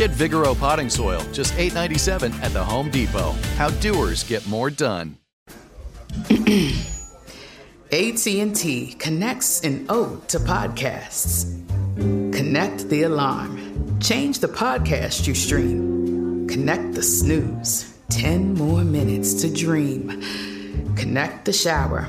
Get Vigoro potting soil, just $8.97 at the Home Depot. How doers get more done. AT&T connects an ode to podcasts. Connect the alarm. Change the podcast you stream. Connect the snooze. 10 more minutes to dream. Connect the shower.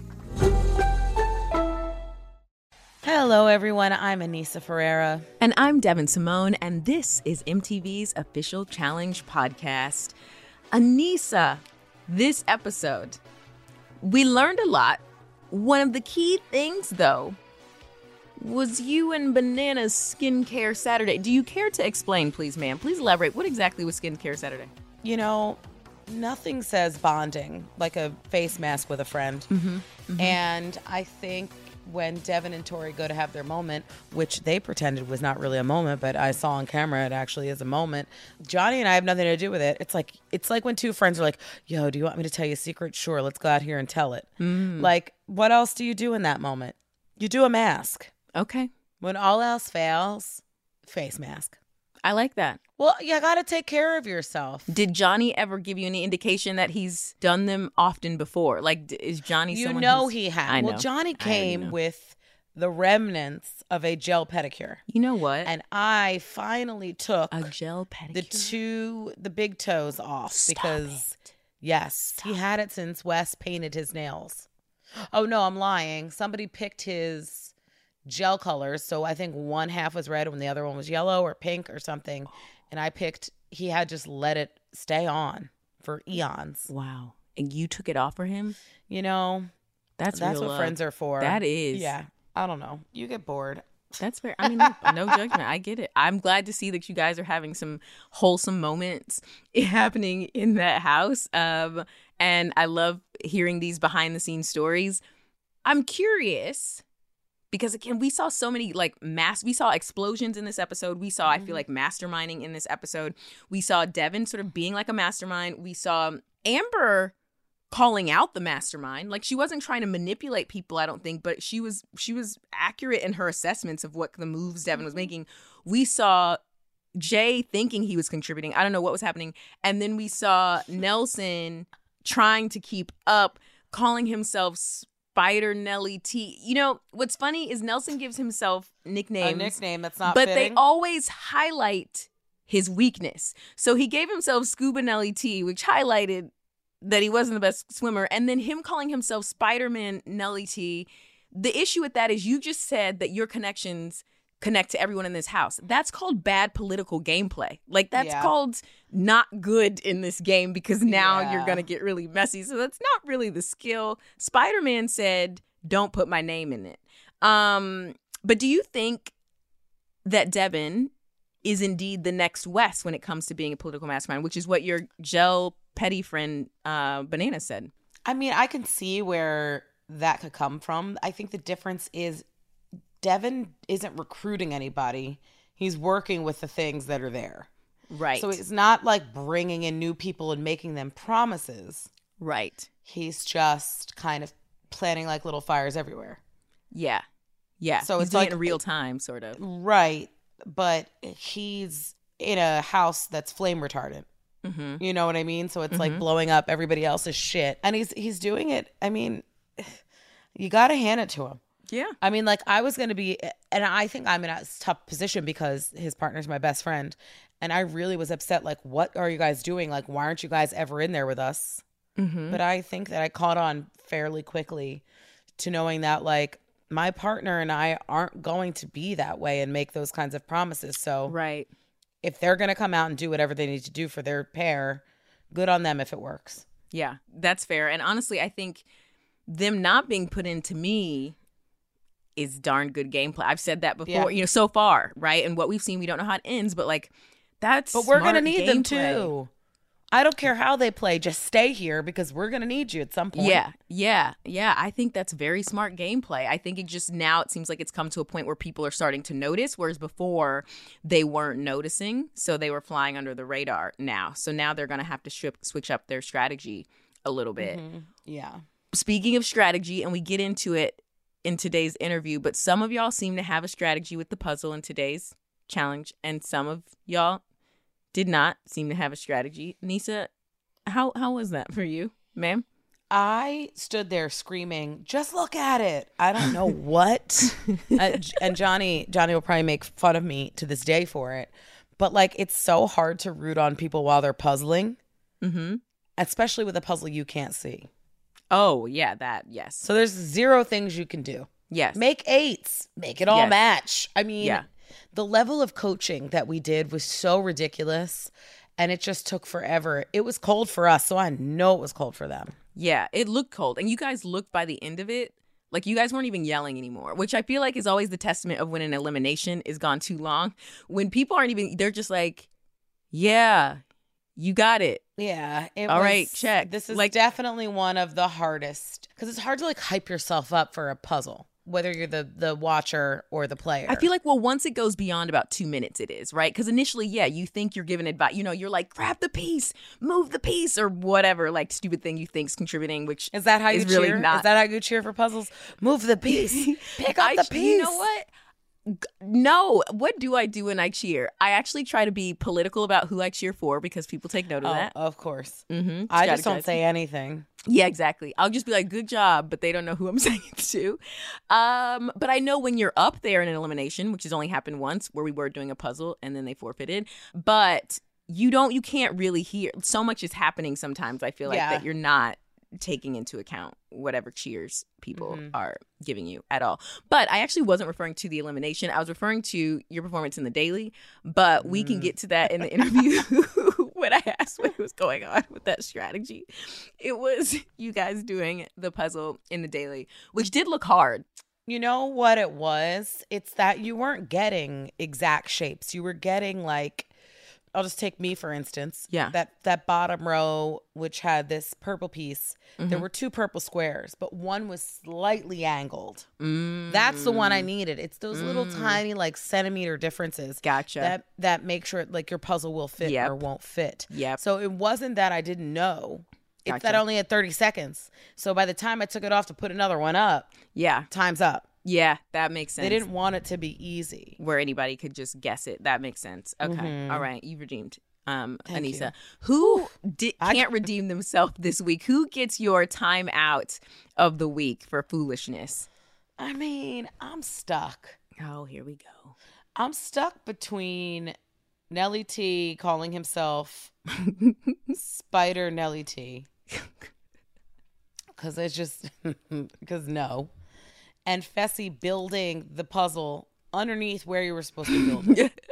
Hello, everyone. I'm Aneesa Ferreira. And I'm Devyn Simone, and this is MTV's official challenge podcast. Aneesa, this episode, we learned a lot. One of the key things, though, was you and Banana's Skincare Saturday. Do you care to explain, please, ma'am? Please elaborate. What exactly was Skincare Saturday? You know, nothing says bonding like a face mask with a friend. Mm-hmm. Mm-hmm. And I think when Devin and Tori go to have their moment, which they pretended was not really a moment, but I saw on camera it actually is a moment. Johnny and I have nothing to do with it. It's like it's like when two friends are like, "Yo, do you want me to tell you a secret? Sure, let's go out here and tell it." Mm. Like, what else do you do in that moment? You do a mask. Okay. When all else fails, face mask. I like that. Well, you got to take care of yourself. Did Johnny ever give you any indication that he's done them often before? Like, is Johnny You know he had. Well. Johnny came with the remnants of a gel pedicure. You know what? And I finally took a gel pedicure. the two, the big toes off Stop because, it. yes, he had it since Wes painted his nails. Oh, no, I'm lying. Somebody picked his gel colors. So I think one half was red when the other one was yellow or pink or something. And I picked, he had just let it stay on for eons. Wow. And you took it off for him? You know, That's that's what love. friends are for. That is. Yeah. I don't know. You get bored. That's fair. I mean, no, no judgment. I get it. I'm glad to see that you guys are having some wholesome moments happening in that house. Um, and I love hearing these behind the scenes stories. I'm curious because again, we saw so many like mass. We saw explosions in this episode. We saw, I feel mm-hmm. like, masterminding in this episode. We saw Devin sort of being like a mastermind. We saw Amber calling out the mastermind like she wasn't trying to manipulate people i don't think but she was she was accurate in her assessments of what the moves devin was mm-hmm. making we saw jay thinking he was contributing i don't know what was happening and then we saw nelson trying to keep up calling himself spider nelly t you know what's funny is nelson gives himself nicknames a nickname that's not but fitting. they always highlight his weakness. So he gave himself Scuba Nelly T, which highlighted that he wasn't the best swimmer, and then him calling himself Spider Man Nelly T. The issue with that is you just said that your connections connect to everyone in this house. That's called bad political gameplay. Like that's Yeah. called not good in this game because now you're gonna get really messy. So that's not really the skill. Spider Man said, "Don't put my name in it." Um, but do you think that Devin is indeed the next Wes when it comes to being a political mastermind, which is what your gel petty friend uh, Banana said. I mean, I can see where that could come from. I think the difference is Devin isn't recruiting anybody. He's working with the things that are there. Right. So it's not like bringing in new people and making them promises. right. He's just kind of planting like little fires everywhere. Yeah. Yeah. So He's it's like- it in real time, sort of. Right. But he's in a house that's flame retardant. Mm-hmm. You know what I mean? So it's like blowing up everybody else's shit. And he's he's doing it. I mean, you got to hand it to him. Yeah. I mean, like I was gonna be, and I think I'm in a tough position because his partner's my best friend, and I really was upset. Like, what are you guys doing? Like, why aren't you guys ever in there with us? Mm-hmm. but I think that I caught on fairly quickly to knowing that like my partner and I aren't going to be that way and make those kinds of promises. So Right. if they're going to come out and do whatever they need to do for their pair, good on them if it works. Yeah, that's fair. And honestly, I think them not being put into me is darn good gameplay. I've said that before, Yeah. you know, so far, right? And what we've seen, we don't know how it ends, but like that's But we're going to need them too. I don't care how they play, just stay here because we're going to need you at some point. Yeah, yeah, yeah. I think that's very smart gameplay. I think it just now it seems like it's come to a point where people are starting to notice, whereas before they weren't noticing, so they were flying under the radar. Now, so now they're going to have to sh- switch up their strategy a little bit. Mm-hmm. Yeah. Speaking of strategy, and we get into it in today's interview, but some of y'all seem to have a strategy with the puzzle in today's challenge, and some of y'all did not seem to have a strategy. Nisa, how how was that for you, ma'am? I stood there screaming, "Just look at it!" I don't know what, uh, and Johnny Johnny will probably make fun of me to this day for it. But like, it's so hard to root on people while they're puzzling, Mm-hmm. especially with a puzzle you can't see. Oh yeah, that yes, So there's zero things you can do. yes, Make eights, make it all Yes. match. I mean, Yeah. the level of coaching that we did was so ridiculous, and it just took forever. It was cold for us, so I know it was cold for them. yeah. It looked cold, and you guys looked by the end of it like you guys weren't even yelling anymore, which I feel like is always the testament of when an elimination is gone too long. When people aren't even, they're just like, yeah, you got it. Yeah. It All was, right, check. This is Like- definitely one of the hardest because it's hard to like hype yourself up for a puzzle, whether you're the the watcher or the player. I feel like well, once it goes beyond about two minutes, it is right because initially, yeah, you think you're giving advice. You know, you're like grab the piece, move the piece, or whatever like stupid thing you think's contributing. Which is that how you is cheer? really not. Is that how you cheer for puzzles? Move the piece. Pick up I- the piece. You know what? No, what do I do when I cheer? I actually try to be political about who I cheer for because people take note of Oh, that. of course. Mm-hmm. I just don't say anything. Yeah, exactly. I'll just be like, "Good job," but they don't know who I'm saying it to. Um, but I know when you're up there in an elimination, which has only happened once, where we were doing a puzzle and then they forfeited. But you don't, you can't really hear. So much is happening sometimes. I feel like Yeah. that you're not taking into account whatever cheers people Mm-hmm. are giving you at all. But I actually wasn't referring to the elimination. I was referring to your performance in the daily. But we Mm. can get to that in the interview when I asked what was going on with that strategy. It was you guys doing the puzzle in the daily, which did look hard. You know what it was? It's that you weren't getting exact shapes. You were getting like I'll just take me for instance. Yeah. That that bottom row which had this purple piece, there Mm-hmm. were two purple squares, but one was slightly angled. That's the one I needed. It's those little tiny like centimeter differences. Mm. Gotcha. That that make sure like your puzzle will fit Yep. or won't fit. Yeah. So it wasn't that I didn't know. It's that Gotcha. I only had 30 seconds. So by the time I took it off to put another one up, Yeah, time's up. Yeah, that makes sense. They didn't want it to be easy. where anybody could just guess it. That makes sense. Okay, Mm-hmm. All right, you redeemed. Um, Thank Aneesa, you. who di- can't redeem themselves this week? Who gets your time out of the week for foolishness? I mean, I'm stuck. Oh, here we go. I'm stuck between Nelly T calling himself Spider Nelly T. Because it's just, because no. And Fessy building the puzzle underneath where you were supposed to build it.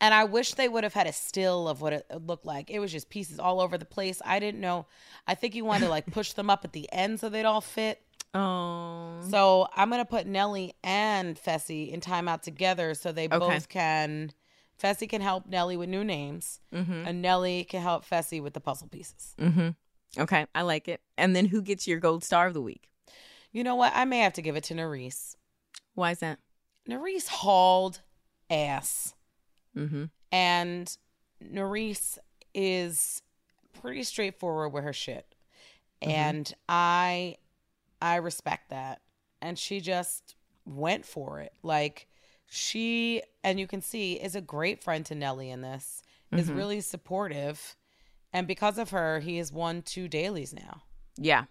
And I wish they would have had a still of what it looked like. It was just pieces all over the place. I didn't know. I think you wanted to like push them up at the end so they'd all fit. Oh, So I'm gonna put Nelly and Fessy in timeout together so they both can. Fessy can help Nelly with new names, mm-hmm. and Nelly can help Fessy with the puzzle pieces. Mm-hmm. okay, I like it. And then who gets your gold star of the week? You know what? I may have to give it to Nurys. Why is that? Nurys hauled ass, Mm-hmm. and Nurys is pretty straightforward with her shit, and I, I respect that. And she just went for it. Like she, and you can see, is a great friend to Nelly in this. Is really supportive, and because of her, he has won two dailies now. Yeah,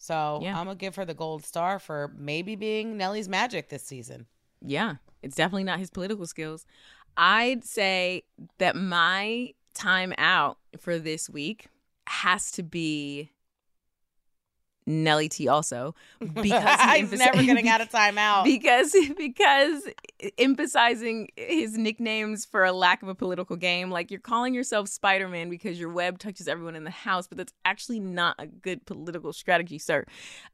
So Yeah. I'm gonna give her the gold star for maybe being Nelly's magic this season. Yeah, it's definitely not his political skills. I'd say that my time out for this week has to be Nelly T also because he He's emphasi- never getting out of timeout. because because emphasizing his nicknames for a lack of a political game like you're calling yourself Spider-Man because your web touches everyone in the house but that's actually not a good political strategy sir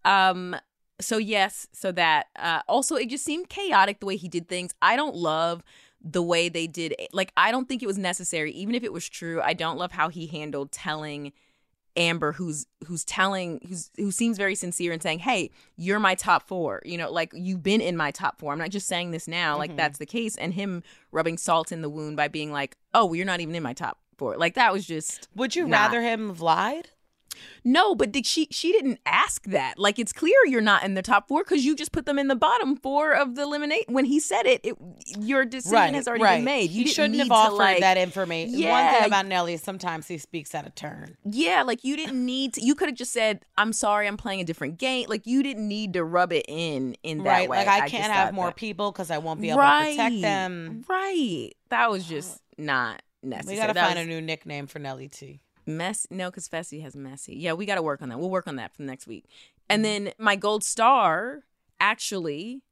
um so yes so that uh also it just seemed chaotic the way he did things i don't love the way they did it. like i don't think it was necessary even if it was true i don't love how he handled telling Amber who's who's telling who's who seems very sincere and saying, "Hey, you're my top 4." You know, like you've been in my top 4. I'm not just saying this now, like mm-hmm. that's the case and him rubbing salt in the wound by being like, "Oh, well, you're not even in my top 4." Like that was just Would you not- rather him have lied? No, but did she she didn't ask that. Like it's clear you're not in the top 4 cuz you just put them in the bottom 4 of the eliminate when he said it, it your decision has already been made. You shouldn't have offered like, that information. Yeah, One thing about Nelly is sometimes he speaks out of turn. Yeah, like you didn't need to. You could have just said, "I'm sorry, I'm playing a different game." Like you didn't need to rub it in in that right. way. Like I, just can't have more that- people because I won't be able right, to protect them. Right. That was just not necessary. We gotta That find was a new nickname for Nelly T. mess. No, because Fessy has messy. Yeah, we got to work on that. We'll work on that for next week. And Mm-hmm. then my gold star, actually,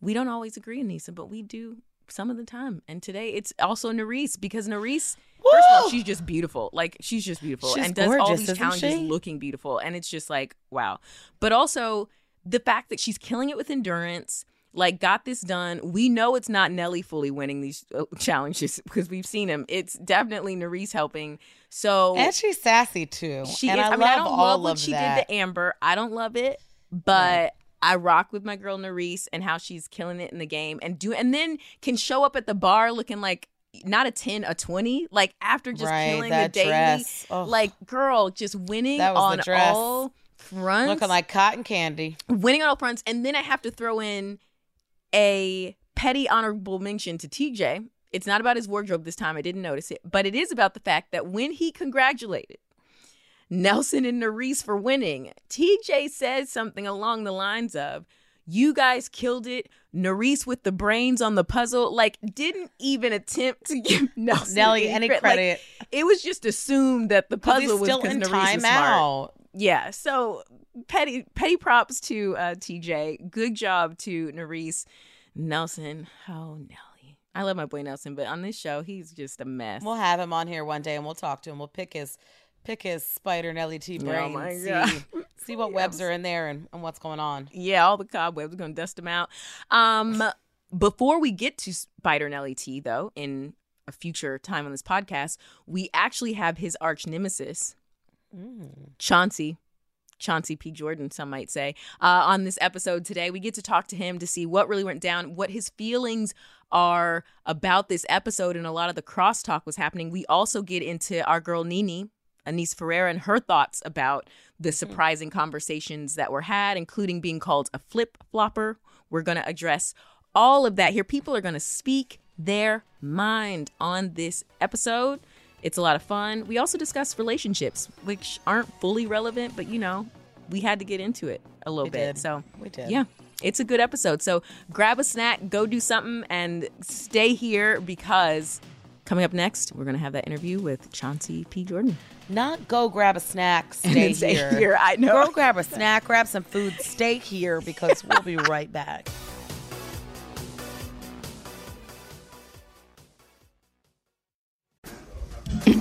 we don't always agree, Aneesa, but we do some of the time. And today it's also Nurys because Nurys. First of all, she's just beautiful. Like she's just beautiful She's and does all these challenges she? looking beautiful. And it's just like, wow. But also the fact that she's killing it with endurance, like got this done. We know it's not Nelly fully winning these uh, challenges because we've seen him. It's definitely Nurys helping. So And she's sassy too. she and is. I, I, mean, I don't all love what she that. did to Amber. I don't love it, but I rock with my girl Nurys and how she's killing it in the game and do and then can show up at the bar looking like not a 10, a 20, like after just Right, killing the daily. Ugh. Like, girl, just winning That was on the dress. all fronts. Looking like cotton candy. winning on all fronts. And then I have to throw in a petty honorable mention to TJ. It's not about his wardrobe this time. I didn't notice it, but it is about the fact that when he congratulated Nelson and Nurys for winning, TJ said something along the lines of, you guys killed it. Nurys with the brains on the puzzle, like, didn't even attempt to give Nelson Nelly any Like, credit. it was just assumed that the puzzle was because Nurys was smart timeout. Yeah so petty petty props to uh tj good job to Nurys nelson oh nelly i love my boy nelson but on this show he's just a mess We'll have him on here one day and we'll talk to him. We'll pick his pick his spider Nelly T Oh brain. my see, God. see what webs are in there and, and what's going on. yeah all the cobwebs we're gonna dust them out um before we get to spider nelly t though in a future time on this podcast we actually have his arch nemesis Chauncey. Chauncey P. Jordan, some might say, uh, on this episode today. We get to talk to him to see what really went down, what his feelings are about this episode, and a lot of the crosstalk was happening. We also get into our girl Nini, Aneesa Ferreira, and her thoughts about the surprising conversations that were had, including being called a flip flopper. We're going to address all of that here. People are going to speak their mind on this episode. It's a lot of fun. We also discuss relationships, which aren't fully relevant, but you know, we had to get into it a little We bit. did. So We did. Yeah. It's a good episode. So grab a snack, go do something, and stay here because coming up next, we're gonna have that interview with Chauncey P. Jordan. Not go grab a snack, stay stay here. here, I know. Go grab a snack, grab some food, stay here because we'll be right back.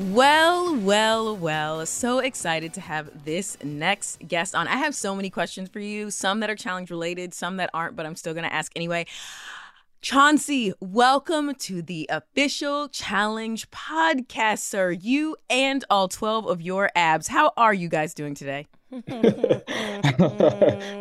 Well, well, well. So excited to have this next guest on. I have so many questions for you, some that are challenge related, some that aren't, but I'm still going to ask anyway. Chauncey, welcome to the official challenge podcast, sir. You and all 12 of your abs. How are you guys doing today?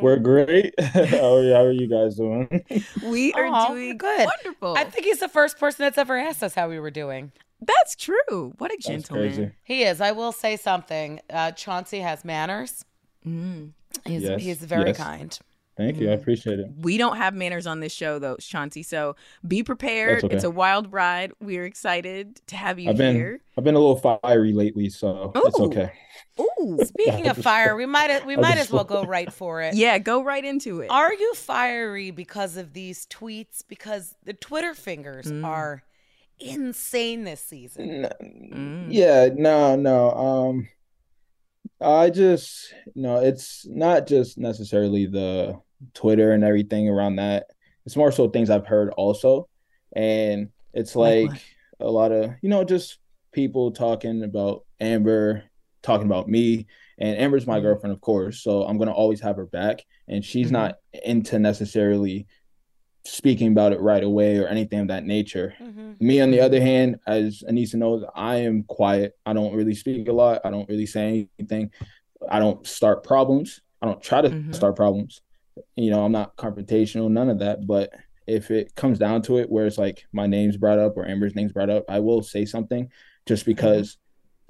We're great. how, are, how are you guys doing? We are Aw, doing good. Wonderful. I think he's the first person that's ever asked us how we were doing. That's true. What a That's gentleman. He is. I will say something. Uh, Chauncey has manners. Mm. He's, Yes, he's very yes. kind. Thank you. I appreciate it. We don't have manners on this show, though, Chauncey. So be prepared. Okay. It's a wild ride. We're excited to have you I've been here. I've been a little fiery lately, so it's okay. Ooh. Speaking of fire, we might we I might as well go right for it. Yeah, go right into it. Are you fiery because of these tweets? Because the Twitter fingers Mm. are insane this season. Mm. Yeah, no, no. Um I just no, it's not just necessarily the Twitter and everything around that. It's more so things I've heard also. And it's Like like a lot of, you know, just people talking about Amber, talking about me. And Amber's my Mhm. girlfriend, of course, so I'm gonna always have her back. And she's Mhm. not into necessarily speaking about it right away or anything of that nature. Mhm. Me, on the other hand, as Aneesa knows, I am quiet. I don't really speak a lot. I don't really say anything. I don't start problems. I don't try to Mhm. start problems. You know, I'm not confrontational, none of that. But if it comes down to it, where it's like my name's brought up or Amber's name's brought up, I will say something just because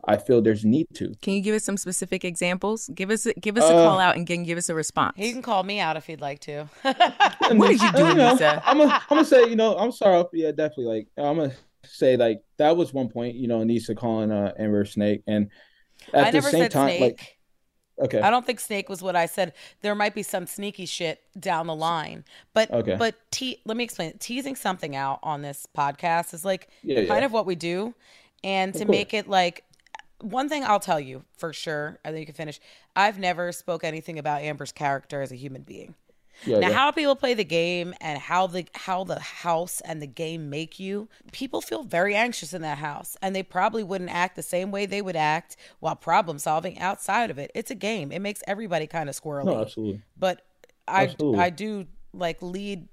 I feel there's need to. Can you give us some specific examples? Give us a, give us a Uh, call out and then give us a response. He can call me out if he'd like to. What did you do, You know, Lisa? I'm gonna I'm gonna say, you know, I'm sorry. Yeah, definitely. Like I'm gonna say, like that was one point. You know, Aneesa calling uh, Amber snake, and at I the never same said time, snake. like okay, I don't think snake was what I said. There might be some sneaky shit down the line, but Okay. but te- let me explain. Teasing something out on this podcast is like Yeah, kind yeah. of what we do, and to Of make it like one thing I'll tell you for sure. I think you can finish. I've never spoke anything about Amber's character as a human being. yeah, Now, yeah. how people play the game and how the how the house and the game make you, people feel very anxious in that house, and they probably wouldn't act the same way they would act while problem solving outside of it. It's a game; it makes everybody kind of squirrely. no, absolutely. But I Absolutely. I do like lead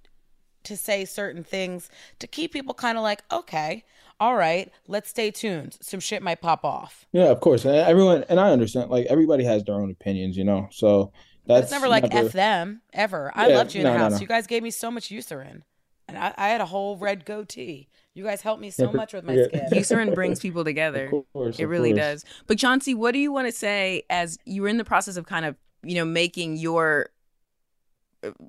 to say certain things to keep people kind of like, okay, all right, let's stay tuned. Some shit might pop off. Yeah, of course. And everyone, and I understand. Like everybody has their own opinions, you know. So that's it's never like never- f them ever. I Yeah, loved you in no, the house. no. You guys gave me so much Eucerin, and I, I had a whole red goatee. You guys helped me so much with my yeah. skin. Eucerin brings people together. Of course, It of really course. does. But Chauncey, what do you want to say as you were in the process of kind of, you know, making your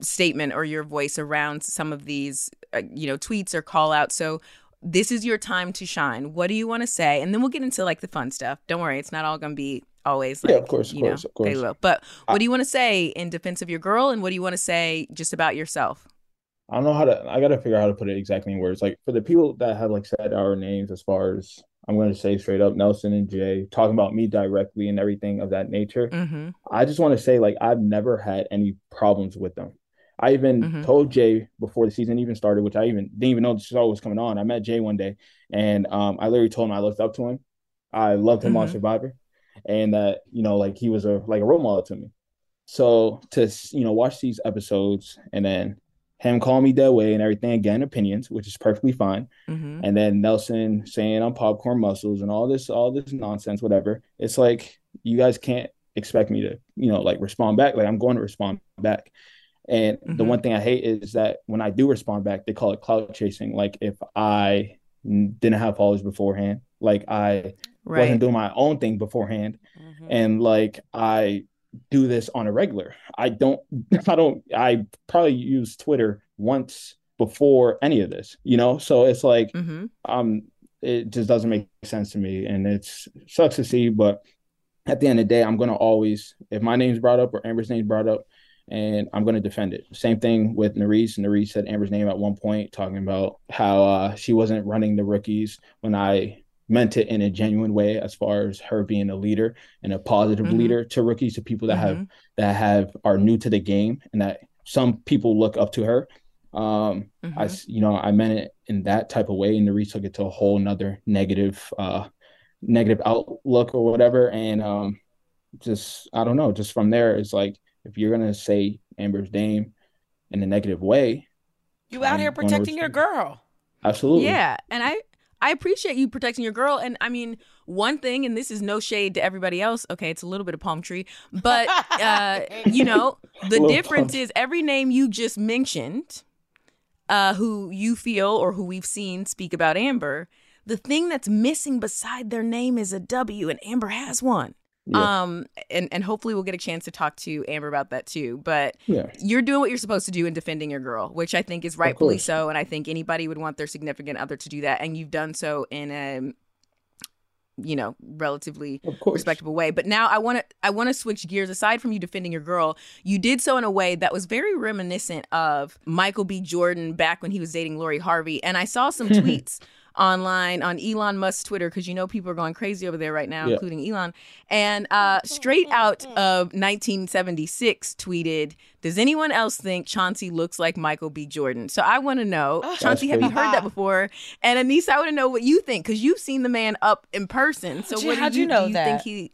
statement or your voice around some of these, uh, you know, tweets or call outs. So this is your time to shine. What do you want to say? And then we'll get into like the fun stuff. Don't worry, it's not all going to be always like, Yeah, of course, of you know, course, of course. But what do you want to say in defense of your girl? And what do you want to say just about yourself? I don't know how to. I gotta figure out how to put it exactly in words. Like for the people that have like said our names, as far as I'm going to say straight up, Nelson and Jay talking about me directly and everything of that nature. Mm-hmm. I just want to say like I've never had any problems with them. I even Mhm. told Jay before the season even started, which I even didn't even know the show was coming on. I met Jay one day, and um, I literally told him I looked up to him. I loved him on Mhm. Survivor, and that you know like he was a like a role model to me. So to you know watch these episodes and then him calling me that way and everything again opinions, which is perfectly fine Mm-hmm. and then Nelson saying I'm popcorn muscles and all this, all this nonsense, whatever. It's like you guys can't expect me to, you know, like respond back. Like I'm going to respond back. And the Mhm. one thing I hate is that when I do respond back, they call it clout chasing. Like if i didn't have followers beforehand, like I Right. wasn't doing my own thing beforehand, Mhm. and like I do this on a regular. I don't I don't I probably use Twitter once before any of this, you know? So it's like mm-hmm. um it just doesn't make sense to me and it's sucks to see but at the end of the day i'm going to always if my name's brought up or amber's name's brought up and I'm going to defend it. Same thing with Nurys. Nurys said Amber's name at one point, talking about how uh, she wasn't running the rookies when I meant it in a genuine way, as far as her being a leader and a positive mm-hmm. leader to rookies, to people that mm-hmm. have that have are new to the game, and that some people look up to her. Um, mm-hmm. I, you know, I meant it in that type of way, and the Nurys took it to a whole another negative, uh, negative outlook or whatever, and um, just I don't know. Just from there, it's like if you're gonna say Amber's name in a negative way, you out I'm here protecting your girl. Absolutely. Yeah, and I I appreciate you protecting your girl. And I mean, one thing, and this is no shade to everybody else. Okay, it's a little bit of palm tree, but uh, you know, the difference is every name you just mentioned, uh, who you feel or who we've seen speak about Amber. The thing that's missing beside their name is a W, and Amber has one. Yeah. Um, and, and hopefully we'll get a chance to talk to Amber about that too. But yeah. you're doing what you're supposed to do in defending your girl, which I think is rightfully so. And I think anybody would want their significant other to do that. And you've done so in a you know relatively respectable way but now i want to i want to switch gears aside from you defending your girl you did so in a way that was very reminiscent of michael b jordan back when he was dating lori harvey and i saw some tweets online on Elon Musk's Twitter because you know people are going crazy over there right now, yeah. including Elon. And uh, straight out of 1976 tweeted, "Does anyone else think Chauncey looks like Michael B. Jordan?" So I want to know, Chauncey, have you heard that before? And Aneesa, I want to know what you think because you've seen the man up in person. So what how'd you, you know do you that? think he?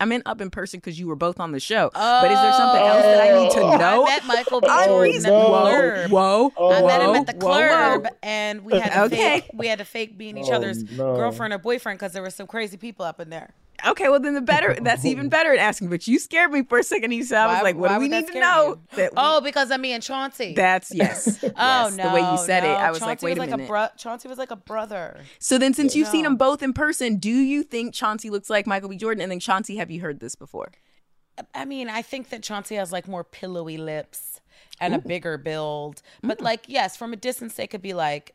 I meant up in person because you were both on the show. Oh, but is there something else that I need to oh. know? I met Michael B. Jordan at the club. Whoa, whoa, oh. I met him at the club, and we had to okay. fake, we had to fake being each oh, other's no. girlfriend or boyfriend because there were some crazy people up in there. Okay, well then the better that's even better at asking. But you scared me for a second. You said I was like, what do we need to know? That we, oh, because of me and Chauncey. That's yes. oh yes, no, the way you said no. it, I was Chauncey like, wait was a like minute. A bro- Chauncey was like a brother. So then, since you've no. seen them both in person, do you think Chauncey looks like Michael B. Jordan? And then Chauncey, have you heard this before? I mean, I think that Chauncey has like more pillowy lips and Ooh. a bigger build. But mm. like, yes, from a distance, they could be like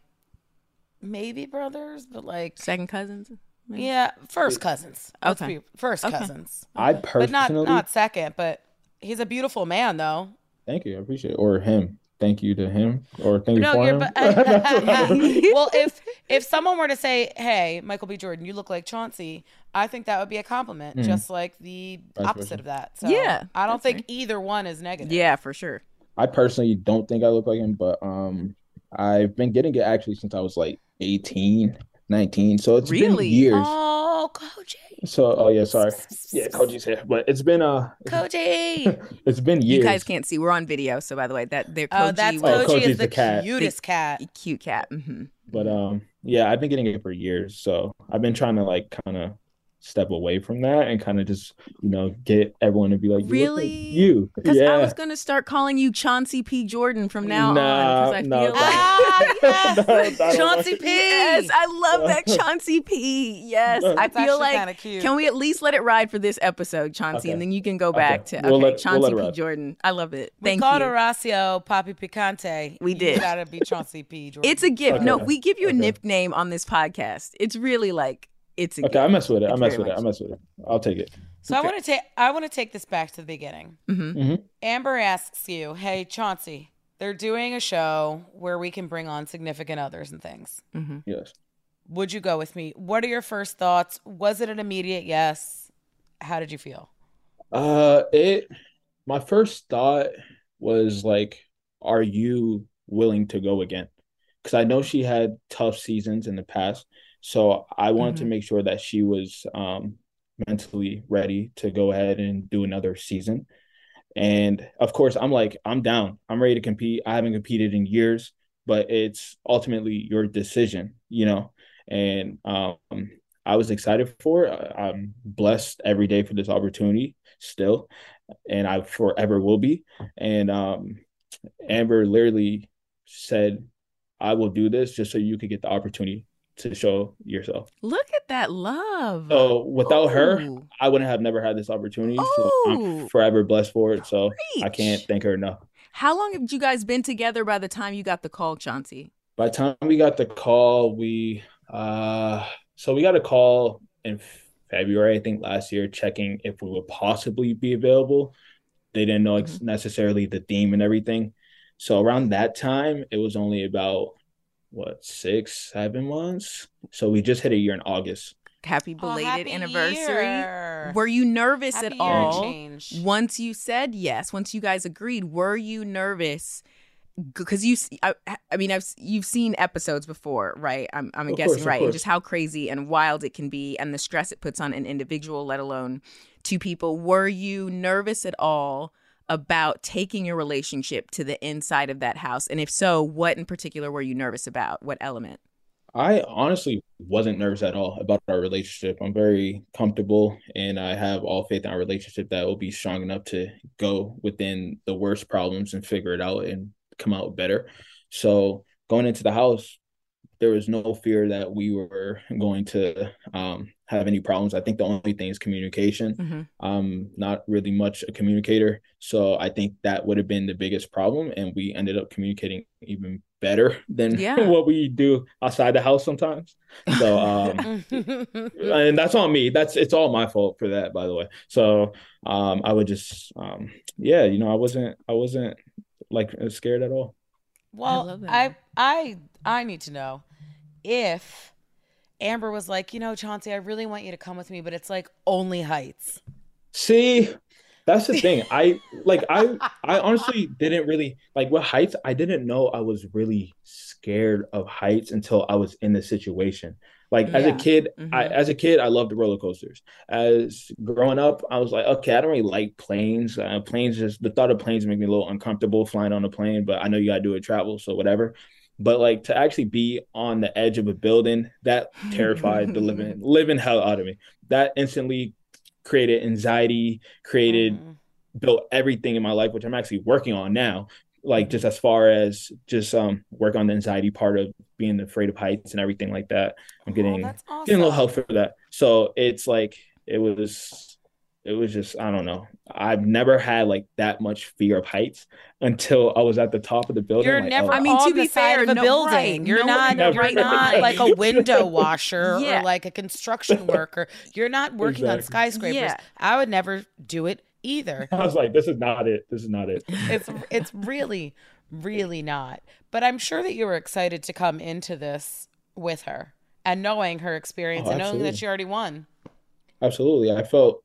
maybe brothers, but like second cousins. Maybe? Yeah, first cousins. Let's okay. first okay. cousins. I personally, but not not second. But he's a beautiful man, though. Thank you, I appreciate it. Or him. Thank you to him, or thank no, you for him. well, if if someone were to say, "Hey, Michael B. Jordan, you look like Chauncey," I think that would be a compliment, mm-hmm. just like the Vice opposite versa. of that. So yeah, I don't think either one is negative. Yeah, for sure. I personally don't think I look like him, but um, I've been getting it actually since I was like 18. 19. So it's really? been years. Oh, Koji. So, oh yeah, sorry. Yeah, Koji's here, but it's been uh, Koji. it's been years. You guys can't see. We're on video, so by the way, that they're Koji. Oh, that's Koji, oh, is the, the cat. cutest cat. Cute cat. Mm-hmm. But um, yeah, I've been getting it for years, so I've been trying to like kind of step away from that and kind of just you know get everyone to be like really? you. Because yeah. i was gonna start calling you chauncey p. Jordan from now nah, on because i nah, feel like ah, yes. no, chauncey p yes i love that chauncey p yes. I feel like can we at least let it ride for this episode chauncey okay. and then you can go back okay. to okay we'll let, chauncey we'll p. jordan. I love it. Thank we called you. Horacio papi picante. We did. you gotta be chauncey p. Jordan it's a gift. No we give you a nickname on this podcast. It's really like it's okay. Gift. I mess with it. I mess with it. I mess with it. I'll take it. So okay. I want to take I want to take this back to the beginning. Mm-hmm. Mm-hmm. Amber asks you, "Hey Chauncey, they're doing a show where we can bring on significant others and things. Mm-hmm. Yes. Would you go with me? What are your first thoughts? Was it an immediate yes? How did you feel? Uh, it. My first thought was like, "Are you willing to go again?" Because I know she had tough seasons in the past, so I wanted mm-hmm. to make sure that she was um, mentally ready to go ahead and do another season. And of course, I'm like, I'm down. I'm ready to compete. I haven't competed in years, but it's ultimately your decision, you know. And um, I was excited for it. I'm blessed every day for this opportunity still, and I forever will be. And um, Amber literally said, I will do this just so you could get the opportunity to show yourself. Look at that love. So without Ooh. her, I wouldn't have never had this opportunity. Ooh. So I'm forever blessed for it. So Preach. I can't thank her enough. How long have you guys been together by the time you got the call, Chauncey? By the time we got the call, we uh so we got a call in February, I think last year, checking if we would possibly be available. they didn't know mm-hmm. necessarily the theme and everything. So around that time, it was only about what six, seven months. So we just hit a year in August. Happy oh, belated oh, happy anniversary. Year. Were you nervous happy at all? Change. Once you said yes, once you guys agreed, were you nervous? Because you, I, I, mean, I've you've seen episodes before, right? I'm, I'm guessing, course, right? And just how crazy and wild it can be, and the stress it puts on an individual, let alone two people. Were you nervous at all about taking your relationship to the inside of that house? And if so, what in particular were you nervous about? What element? I honestly wasn't nervous at all about our relationship. I'm very comfortable and I have all faith in our relationship that will be strong enough to go within the worst problems and figure it out and come out better. So going into the house, there was no fear that we were going to um, have any problems. I think the only thing is communication. Mm-hmm. Um, not really much a communicator, so I think that would have been the biggest problem, and we ended up communicating even better than yeah. what we do outside the house sometimes. So, um, and that's on me. That's it's all my fault for that, by the way. So, um, I would just, um, yeah, you know, I wasn't, I wasn't like scared at all. Well, I, I, I, I need to know if Amber was like, you know, Chauncey, I really want you to come with me, but it's like only heights. See, that's the thing. I like I I honestly didn't really like what heights. I didn't know I was really scared of heights until I was in the situation. Like yeah. as a kid, mm-hmm. I as a kid I loved the roller coasters. As growing up, I was like, okay, I don't really like planes. Uh, planes just the thought of planes make me a little uncomfortable flying on a plane, but I know you gotta do it travel, so whatever but like to actually be on the edge of a building that terrified the living living hell out of me that instantly created anxiety created mm. built everything in my life which i'm actually working on now like just as far as just um work on the anxiety part of being afraid of heights and everything like that i'm getting oh, awesome. getting a little help for that so it's like it was it was just I don't know. I've never had like that much fear of heights until I was at the top of the building. You're like, never. Oh. I mean, to be fair, of a no, building. Right. You're no, not. Never. You're not like a window washer yeah. or like a construction worker. You're not working exactly. on skyscrapers. Yeah. I would never do it either. I was like, this is not it. This is not it. It's it's really really not. But I'm sure that you were excited to come into this with her and knowing her experience oh, and knowing that she already won. Absolutely, I felt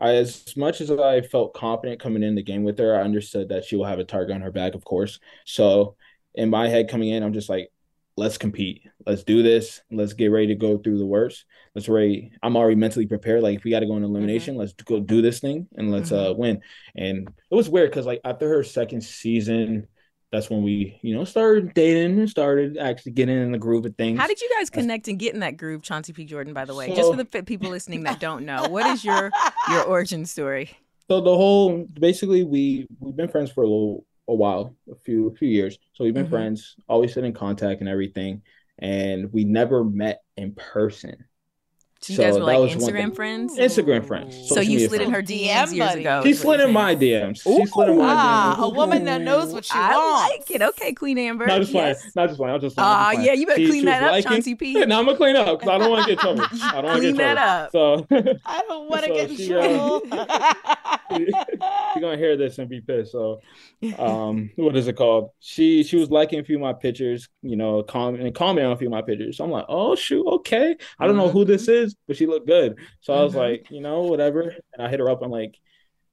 as much as I felt confident coming in the game with her, I understood that she will have a target on her back, of course. So in my head coming in, I'm just like, let's compete. Let's do this. Let's get ready to go through the worst. Let's ready. I'm already mentally prepared. Like if we got to go in elimination, mm-hmm. let's go do this thing and let's mm-hmm. uh win. And it was weird because like after her second season, that's when we, you know, started dating and started actually getting in the groove of things. How did you guys connect and get in that groove, Chauncey P. Jordan? By the way, so, just for the people listening that don't know, what is your your origin story? So the whole, basically, we we've been friends for a little a while, a few a few years. So we've been mm-hmm. friends, always been in contact and everything, and we never met in person. So you guys were like Instagram friends? Instagram friends. So you slid in her DMs years ago. She slid in my DMs. She Ooh, slid in my DMs. A woman that knows what she wants. I wants. like it. Okay, Queen Amber. Not just yes. playing. Not just playing. I'm just Ah, uh, yeah, you better she, clean she that up, liking. Chauncey P. Yeah, no, I'm gonna clean up because I don't want to get trouble. I don't want to get that up. So I don't want to so get in trouble. She's gonna hear this and be pissed. So, um, what is it called? She she was liking a few of my pictures, you know, comment and comment on a few of my pictures. So I'm like, oh shoot, okay. I don't know who this mm-hmm. is, but she looked good. So I was mm-hmm. like, you know, whatever. And I hit her up. I'm like,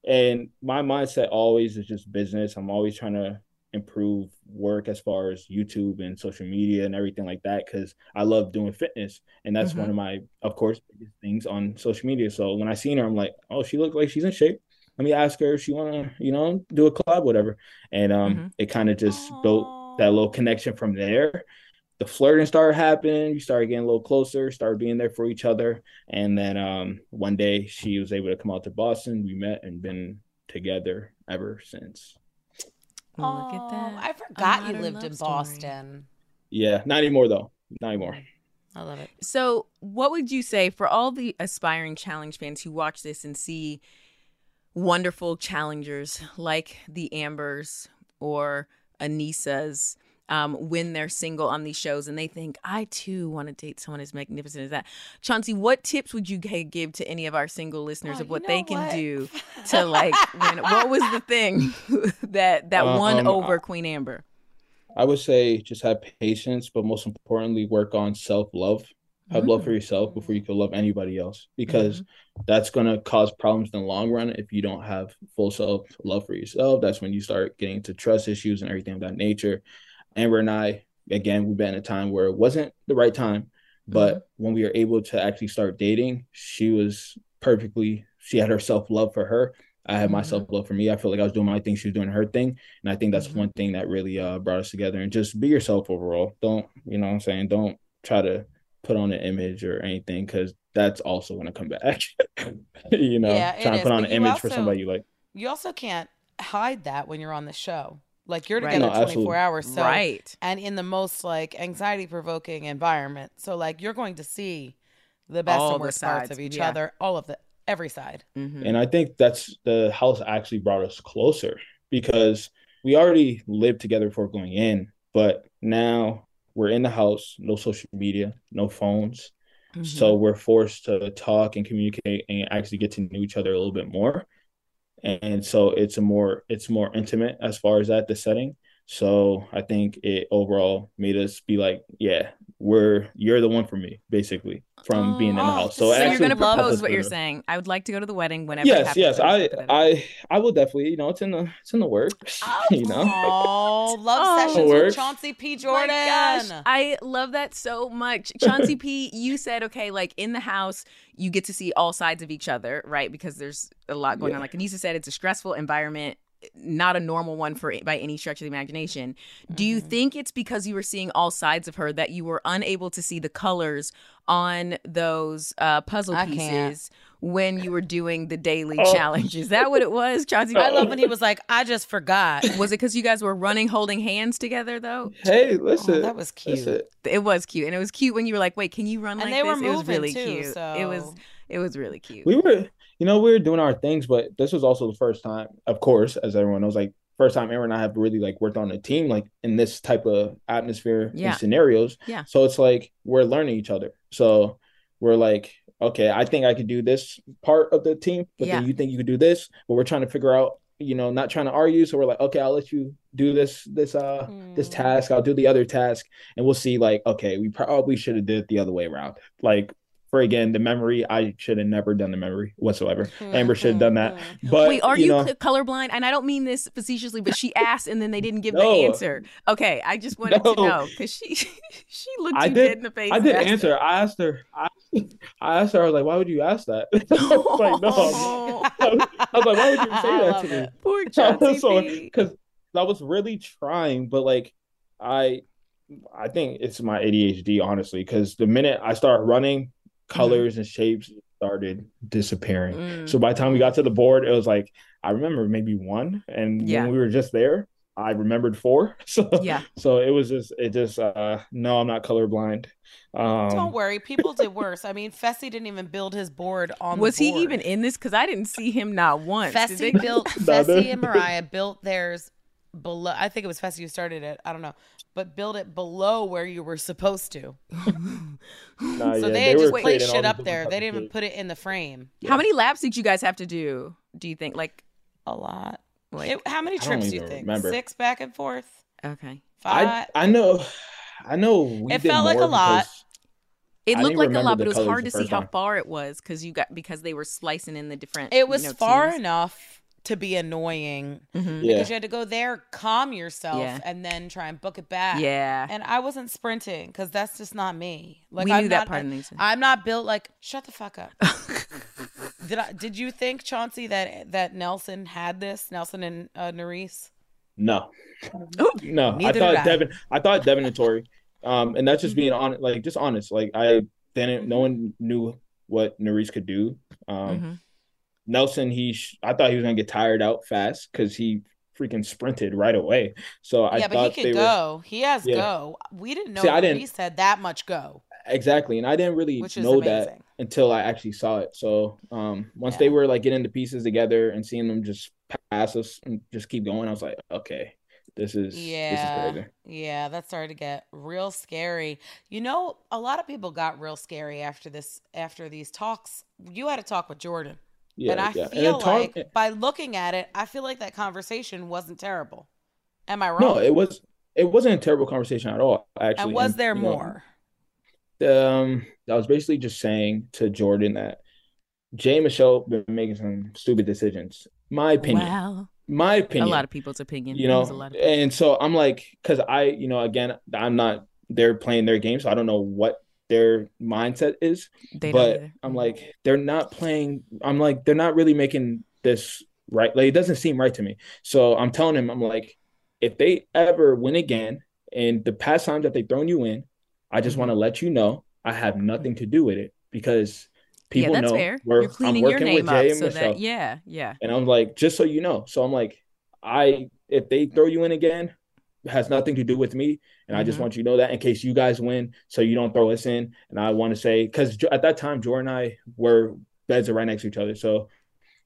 and my mindset always is just business. I'm always trying to improve work as far as YouTube and social media and everything like that because I love doing fitness and that's mm-hmm. one of my, of course, biggest things on social media. So when I seen her, I'm like, oh, she looked like she's in shape let me ask her if she want to, you know, do a collab, whatever. And um, mm-hmm. it kind of just Aww. built that little connection from there. The flirting started happening. We started getting a little closer, started being there for each other. And then um, one day she was able to come out to Boston. We met and been together ever since. Oh, look at that. I forgot you lived in Boston. Story. Yeah, not anymore though. Not anymore. I love it. So, what would you say for all the aspiring challenge fans who watch this and see wonderful challengers like the Ambers or Aneesa's um, when they're single on these shows and they think, I too want to date someone as magnificent as that. Chauncey, what tips would you give to any of our single listeners Oh, of what they know can do to like, win? what was the thing that that Uh, won um, over Queen Amber? I would say just have patience, but most importantly, work on self love. Have love for yourself before you can love anybody else, because that's gonna cause problems in the long run if you don't have full self love for yourself. That's when you start getting into trust issues and everything of that nature. Amber and I, again, we've been in a time where it wasn't the right time, but when we were able to actually start dating, she was perfectly. She had her self love for her. I had my Mhm. self love for me. I felt like I was doing my thing. She was doing her thing. And I think that's Mhm. one thing that really uh, brought us together. And just be yourself overall. Don't, you know what I'm saying? Don't try to put on an image or anything because that's also going to come back. you know, Yeah, trying is, to put on an image for somebody you like. You also can't hide that when you're on the show. Like you're Right. together No, 24 absolutely. hours. So right. and in the most like anxiety provoking environment. So like you're going to see the best All and worst parts sides, of each yeah. other, all of the every side. Mhm. And I think that's the house actually brought us closer because we already lived together before going in, but now we're in the house, no social media, no phones. Mhm. So we're forced to talk and communicate and actually get to know each other a little bit more. And so it's a more it's more intimate as far as that the setting. So I think it overall made us be like, yeah, we're you're the one for me, basically, from oh, being in the Oh, house. So, so it you're actually going to love helped propose us what you're saying. I would like to go to the wedding whenever. Yes, happens. yes, I'm I, just gonna put that out there. I, I will definitely. You know, it's in the, it's in the works. Oh, you know, Oh, love Oh. sessions Works. with Chauncey P. Oh my Jordan. gosh, I love that so much. Chauncey P, you said, okay, like in the house, you get to see all sides of each other, right? Because there's a lot going Yeah. on. Like Aneesa said, it's a stressful environment, not a normal one for by any stretch of the imagination. Do you think it's because you were seeing all sides of her that you were unable to see the colors on those uh, puzzle I can't. pieces when you were doing the daily Oh. challenge? Is that what it was, Chauncey? I love when he was like, I just forgot. Was it because you guys were running, holding hands together, though? hey, listen, Oh, that was cute. listen. It was cute, and it was cute when you were like, "Wait, can you run And like they were this?" it was moving, really too, cute. It was it was really cute. We were, you know, we were doing our things, but this was also the first time, of course, as everyone knows, like first time Aaron and I have really like worked on a team, like in this type of atmosphere Yeah. and scenarios. Yeah. So it's like we're learning each other. So we're like, okay, I think I could do this part of the team, but Yeah. then you think you could do this, but we're trying to figure out, you know, not trying to argue. So we're like, okay, I'll let you do this, this, uh, this Mm. task. I'll do the other task, and we'll see. Like, okay, we probably should have did it the other way around. Like, for again, the memory, I should have never done the memory whatsoever. Amber should have done that. Hmm, hmm, hmm. But Wait, are you you, know, colorblind? And I don't mean this facetiously, but she asked and then they didn't give No. the answer. Okay, I just wanted to know because she she looked I you did- dead in the face. I did asked answer. I asked her. I, I asked her. I was like, "Why would you ask that?" I was like, "No." I was like, "Why would you say that to me?" it. Poor Chauncey so because I was really trying, but like I I think it's my ADHD honestly, because the minute I start running, colors and shapes started disappearing. Mm. So by the time we got to the board, it was like I remember maybe one, and Yeah. when we were just there, I remembered four. So Yeah. so it was just it just uh no, I'm not colorblind. Um Don't worry, people did worse. I mean, Fessy didn't even build his board on. Was the he even in this? Because I didn't see him not once. Fessy they- built Fessy and Mariah built theirs below. I think it was Fessy who started it. I don't know, but build it below where you were supposed to. nah, so yeah, they had were just placed shit these up there. They didn't even put it in the frame. How many laps did you guys have to do? Do you think? Like, A lot. like It- how many trips do you think? remember. Six back and forth. okay. Five. I I know I know we It did felt like a lot. It looked like a lot, but it was hard to see first how time. far it was because you got because they were slicing in the different. it was you know, far teams. enough to be annoying Mhm. Yeah. because you had to go there, calm yourself, Yeah. and then try and book it back. Yeah. And I wasn't sprinting because that's just not me. Like We I'm knew that not, part I, I'm not built like. Shut the fuck up. did I? Did you think Chauncey that that Nelson had this? Nelson and uh, Nurys. No, no. I thought I. Devin. I thought Devin and Tori. Um, and that's just being honest, like just honest. Like I didn't. No one knew what Nurys could do. Um, Mhm. Nelson. He. Sh- I thought he was gonna get tired out fast because he freaking sprinted right away. So I yeah, but he could were go. He has Yeah. go. We didn't know See, I didn't- Nurys had that much go, exactly, and I didn't really know that until I actually saw it. So um, once Yeah. they were like getting the pieces together and seeing them just pass us and just keep going, I was like, okay, this is Yeah. this is. Yeah, that started to get real scary. You know, a lot of people got real scary after this after these talks. You had a talk with Jordan. Yeah, and I yeah. feel then talk- like by looking at it, I feel like that conversation wasn't terrible. Am I wrong? no, it was it wasn't a terrible conversation at all. Actually, and was And, there you know, more? um, I was basically just saying to Jordan that Jay and Michelle been making some stupid decisions. My opinion. Wow. My opinion. A lot of people's opinion. you know a lot of and so i'm like because i you know again i'm not they're playing their game so i don't know what their mindset is they but i'm like they're not playing i'm like they're not really making this right like it doesn't seem right to me so i'm telling him i'm like if they ever win again and the past times that they've thrown you in i just want to let you know i have nothing to do with it because yeah, people that's know fair. we're You're i'm cleaning your working name with jay up and so michelle that yeah, yeah. and I'm like, just so you know. So I'm like, I if they throw you in again, has nothing to do with me. And I just Mhm. want you to know that in case you guys win, so you don't throw us in. And I want to say, because at that time, Jordan and I were beds are right next to each other. So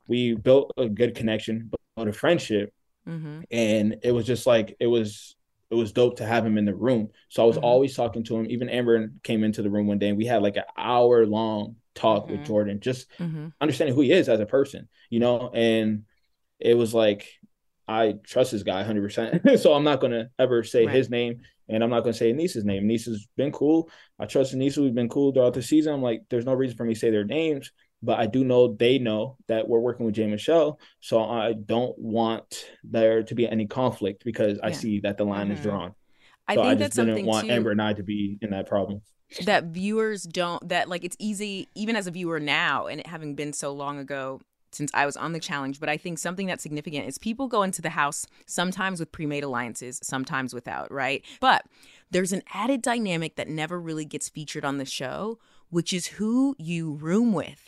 we built a good connection, built a friendship. Mm-hmm. And it was just like it was it was dope to have him in the room. So I was Mhm. always talking to him. Even Amber came into the room one day and we had like an hour long talk with Jordan, just Mm-hmm. understanding who he is as a person, you know, and it was like I trust this guy 100%. so I'm not going to ever say Right. his name and I'm not going to say Aneesa's name. Aneesa's been cool. I trust Aneesa. We've been cool throughout the season. I'm like, there's no reason for me to say their names, but I do know they know that we're working with Jay Michelle. So I don't want there to be any conflict because I see that the line is Mhm. drawn. I so think I that's just didn't something want too Amber and I to be in that problem. that viewers don't that like it's easy even as a viewer now and it having been so long ago since I was on the challenge, but I think something that's significant is people go into the house sometimes with pre-made alliances, sometimes without, right? But there's an added dynamic that never really gets featured on the show, which is who you room with.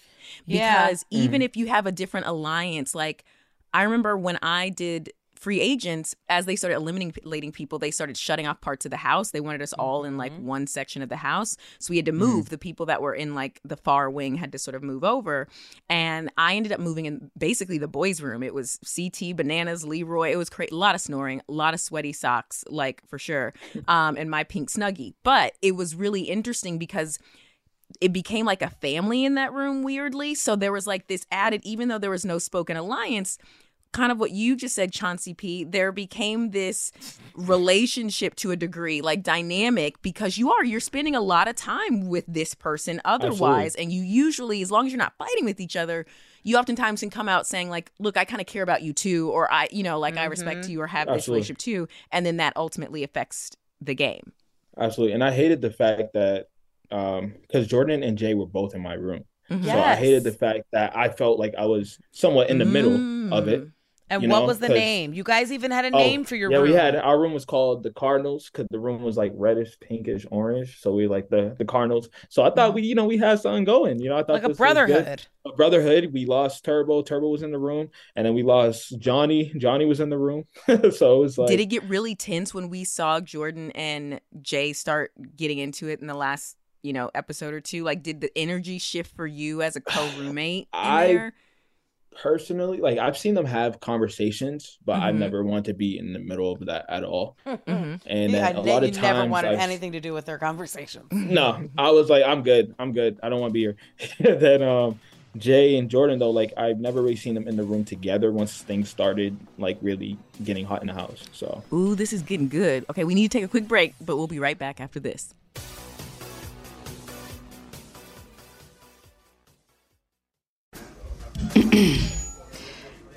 Yeah. Because even mm. if you have a different alliance, like I remember when I did free agents, as they started eliminating people, they started shutting off parts of the house. They wanted us all in like one section of the house. So we had to move. The people that were in like the far wing had to sort of move over. And I ended up moving in basically the boys' room. It was CT, Bananas, Leroy. It was cra- a lot of snoring, a lot of sweaty socks, like for sure, um, and my pink snuggie. But it was really interesting because it became like a family in that room weirdly. So there was like this added, even though there was no spoken alliance, kind of what you just said, Chauncey P, there became this relationship to a degree, like dynamic, because you are, you're spending a lot of time with this person otherwise. And you usually, as long as you're not fighting with each other, you oftentimes can come out saying, like, look, I kind of care about you too, or I, you know, like I mm-hmm. respect you or have this relationship too. And then that ultimately affects the game. Absolutely. And I hated the fact that um because Jordan and Jay were both in my room. So I mm-hmm. hated the fact that I felt like I was somewhat in the middle of it. Mm. And what know, was the name? You guys even had a Oh, name for your yeah, room. we had our room was called the Cardinals because the room was like reddish, pinkish, orange. So we like the the Cardinals. So I thought mm-hmm. we, you know, we had something going. You know, I thought like a this was good. brotherhood. A brotherhood. We lost Turbo. Turbo was in the room, and then we lost Johnny. Johnny was in the room. so it was like Did it get really tense when we saw Jordan and Jay start getting into it in the last, you know, episode or two? Like, did the energy shift for you as a co-roommate I- there? Personally like I've seen them have conversations, but I Mhm. never want to be in the middle of that at all. hmm And Yeah, then a I- lot of times never wanted I've- anything to do with their conversations. No, I was like, I'm good. I'm good. I don't want to be here. then um Jay and Jordan though, like I've never really seen them in the room together once things started like really getting hot in the house. So Ooh, this is getting good. Okay, we need to take a quick break, but we'll be right back after this.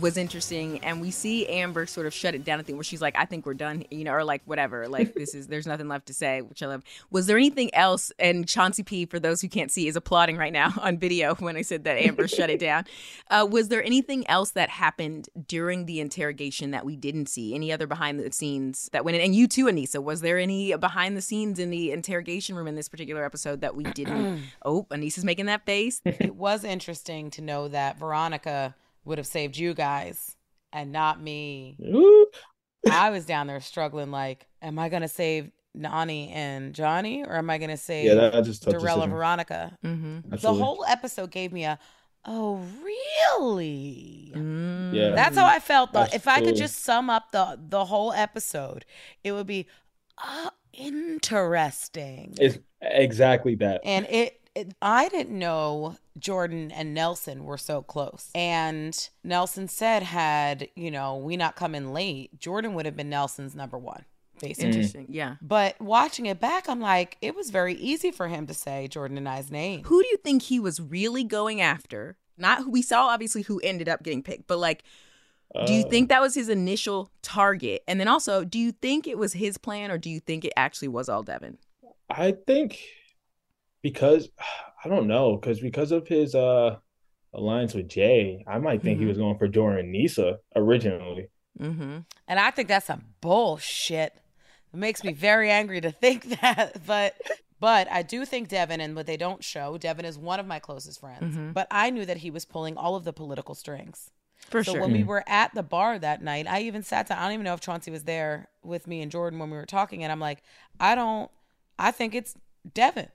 was interesting and we see amber sort of shut it down at the where she's like i think we're done you know or like whatever like this is there's nothing left to say which i love. Was there anything else and chauncey p for those who can't see is applauding right now on video when i said that amber shut it down. Uh, was there anything else that happened during the interrogation that we didn't see? Any other behind the scenes that went in? And you too aneesa was there any behind the scenes in the interrogation room in this particular episode that we didn't? Oh aneesa's making that face. It was interesting to know that veronica would have saved you guys and not me. I was down there struggling like, am I going to save Nany and Johnny or am I going to save Yeah, that just tough Darrell and. Veronica? mm-hmm. The whole episode gave me a, oh, really? Yeah. That's how I felt. Though. That's If I could just sum up the the whole episode, it would be uh, interesting. It's exactly that. And it, it, I didn't know Jordan and Nelson were so close. And Nelson said, had, you know, we not come in late, Jordan would have been Nelson's number one, basically. interesting yeah But watching it back, I'm like, it was very easy for him to say Jordan and I's name. who do you think he was really going after? Not who we saw, obviously, who ended up getting picked, but like, do you Uh, think that was his initial target? And then also, do you think it was his plan or do you think it actually was all Devin? I think because I don't know, because because of his uh alliance with Jay, I might think he Mhm. was going for Jordan and Nisa originally. Mm-hmm. And I think that's some bullshit. It makes me very angry to think that. But but I do think Devin and what they don't show, Devin is one of my closest friends. Mhm. But I knew that he was pulling all of the political strings. For sure. so sure. when we Mm. were at the bar that night, I even sat down. I don't even know if Chauncey was there with me and Jordan when we were talking, and I'm like, I don't. I think it's Devin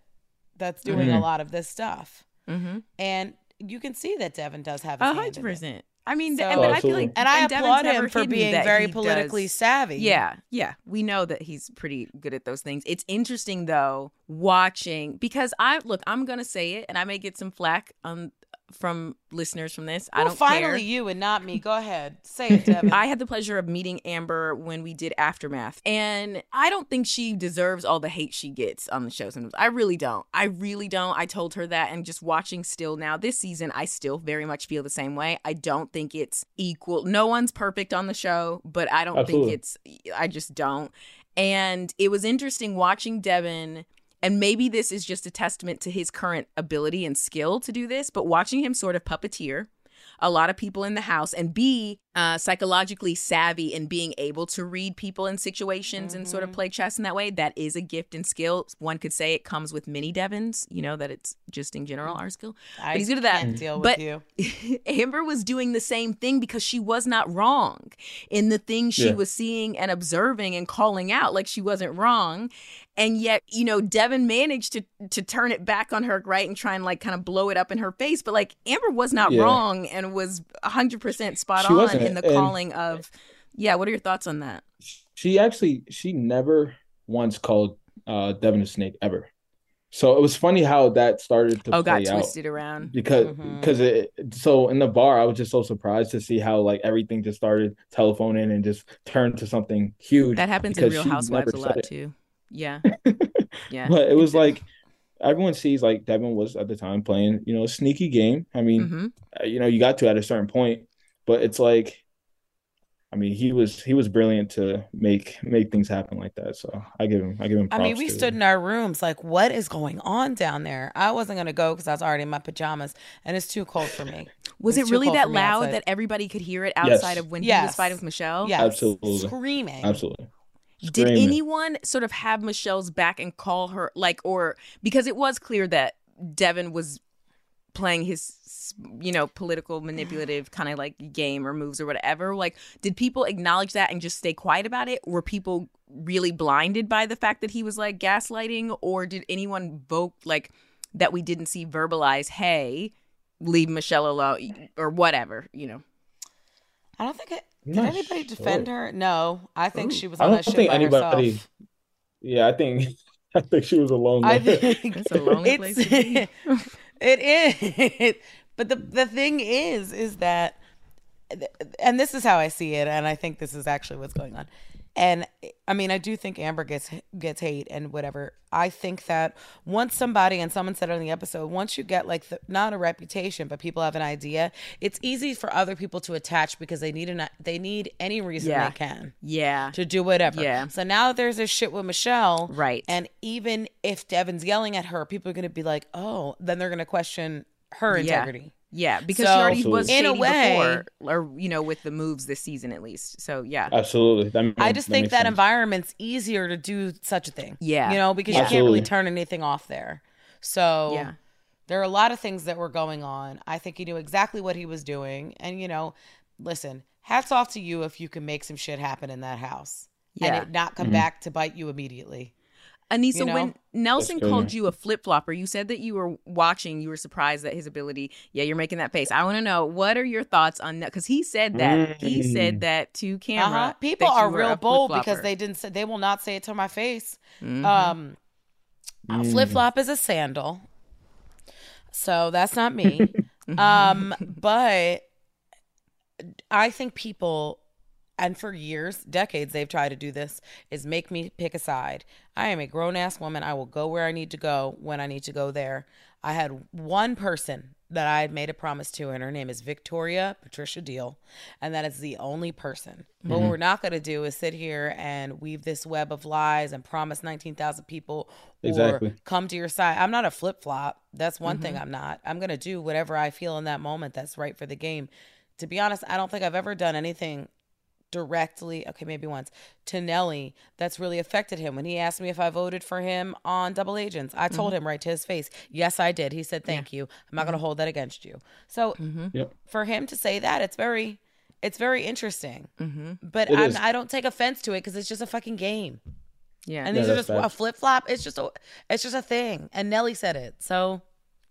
that's doing a Mhm. lot of this stuff, mm-hmm. and you can see that Devin does have his A hand hundred percent. I mean, So- and, but I feel like, And I Devin's applaud him for being very politically does- savvy. Yeah, yeah. We know that he's pretty good at those things. It's interesting though watching because I look, I'm gonna say it, and I may get some flack um from listeners from this. I don't finally care. you and not me. Go ahead, say it, Devyn. I had the pleasure of meeting Amber when we did Aftermath, and I don't think she deserves all the hate she gets on the show. Sometimes I really don't. I really don't. I told her that, and just watching still now this season, I still very much feel the same way. I don't think it's equal. No one's perfect on the show, but I don't Absolutely. think it's. I just don't. And it was interesting watching Devin. And maybe this is just a testament to his current ability and skill to do this, but watching him sort of puppeteer a lot of people in the house and be uh, psychologically savvy and being able to read people in situations and sort of play chess in that way that is a gift and skill one could say it comes with many devons you know that it's just in general our skill I but he's good at that can't deal with you. amber was doing the same thing because she was not wrong in the things she Yeah. was seeing and observing and calling out like she wasn't wrong and yet you know devin managed to to turn it back on her right and try and like kind of blow it up in her face but like amber was not Yeah. wrong and was 100% spot She on in the and- calling of yeah what are your thoughts on that She actually she never once called uh Devin a snake ever. So it was funny how that started to oh got twisted around because because it so in the bar I was just so surprised to see how like everything just started telephoning and just turned to something huge. that happens in real housewives a lot it. too yeah yeah But it was did. like everyone sees like Devin was at the time playing you know a sneaky game. I mean Mhm. uh, you know you got to at a certain point, but it's like I mean he was he was brilliant to make make things happen like that. So I give him I give him. I mean, we to- stood in our rooms like, what is going on down there? I wasn't gonna go because I was already in my pajamas, and it's too cold for me. was It's it really that loud outside. that everybody could hear it Yes. outside of when he was fighting with michelle Yes, Absolutely. screaming. absolutely. Did anyone sort of have Michelle's back and call her like or because it was clear that Devin was playing his you know political manipulative kind of like game or moves or whatever like did people acknowledge that and just stay quiet about it? Were people really blinded by the fact that he was like gaslighting? Or did anyone vote like that we didn't see verbalize hey leave michelle alone or whatever you know I don't think it. Did anybody defend her? No, I think oh. she was I on don't that think by anybody. herself. Yeah, I think I think she was alone. I think It's a lonely place to be. it is. But the the thing is, is that, and this is how I see it, and I think this is actually what's going on. And I mean, I do think Amber gets gets hate and whatever. I think that once somebody and someone said it on the episode, once you get like the, not a reputation, but people have an idea, it's easy for other people to attach because they need an they need any reason Yeah. they can yeah to do whatever. Yeah. So now there's this shit with Michelle, Right. And even if Devin's yelling at her, people are going to be like, oh, then they're going to question her integrity. Yeah, because So, she already was in a way- before, or you know, with the moves this season at least. So yeah, Absolutely. That I makes- just think makes that sense. environment's easier to do such a thing. Yeah. You know, because you can't really turn anything off there. So Yeah. there are a lot of things that were going on. I think he knew exactly what he was doing. And, you know, listen, hats off to you if you can make some shit happen in that house Yeah. and it not come mm-hmm. back to bite you immediately. Aneesa, you know? when Nelson called you a flip flopper, you said that you were watching, you were surprised at his ability. Yeah, you're making that face. I want to know what are your thoughts on that? Because he said that he said Mm. that to camera. Uh-huh. People are real bold because they didn't say they will not say it to my face. Mhm. Um, Mm. flip flop is a sandal, so that's not me. um, but I think people, and for years, decades, they've tried to do this is make me pick a side. I am a grown ass woman. I will go where I need to go when I need to go there. I had one person that I had made a promise to, and her name is Victoria Patricia Deal, and that is the only person. But what mm-hmm. we're not going to do is sit here and weave this web of lies and promise 19,000 people or come to your side. I'm not a flip flop. That's one thing mm-hmm. I'm not. I'm going to do whatever I feel in that moment that's right for the game. To be honest, I don't think I've ever done anything directly, okay, maybe once, to Nelly that's really affected him. When he asked me if I voted for him on Double Agents, I told mm-hmm. him right to his face, yes, I did. He said, thank you. I'm not going to mm-hmm. hold that against you. So mm-hmm. Yep. for him to say that, it's very, it's very interesting. But I'm. I don't take offense to it because it's just a fucking game. yeah. And Yeah, these are that's just a flip flop. It's just a, it's just a thing. And Nelly said it. So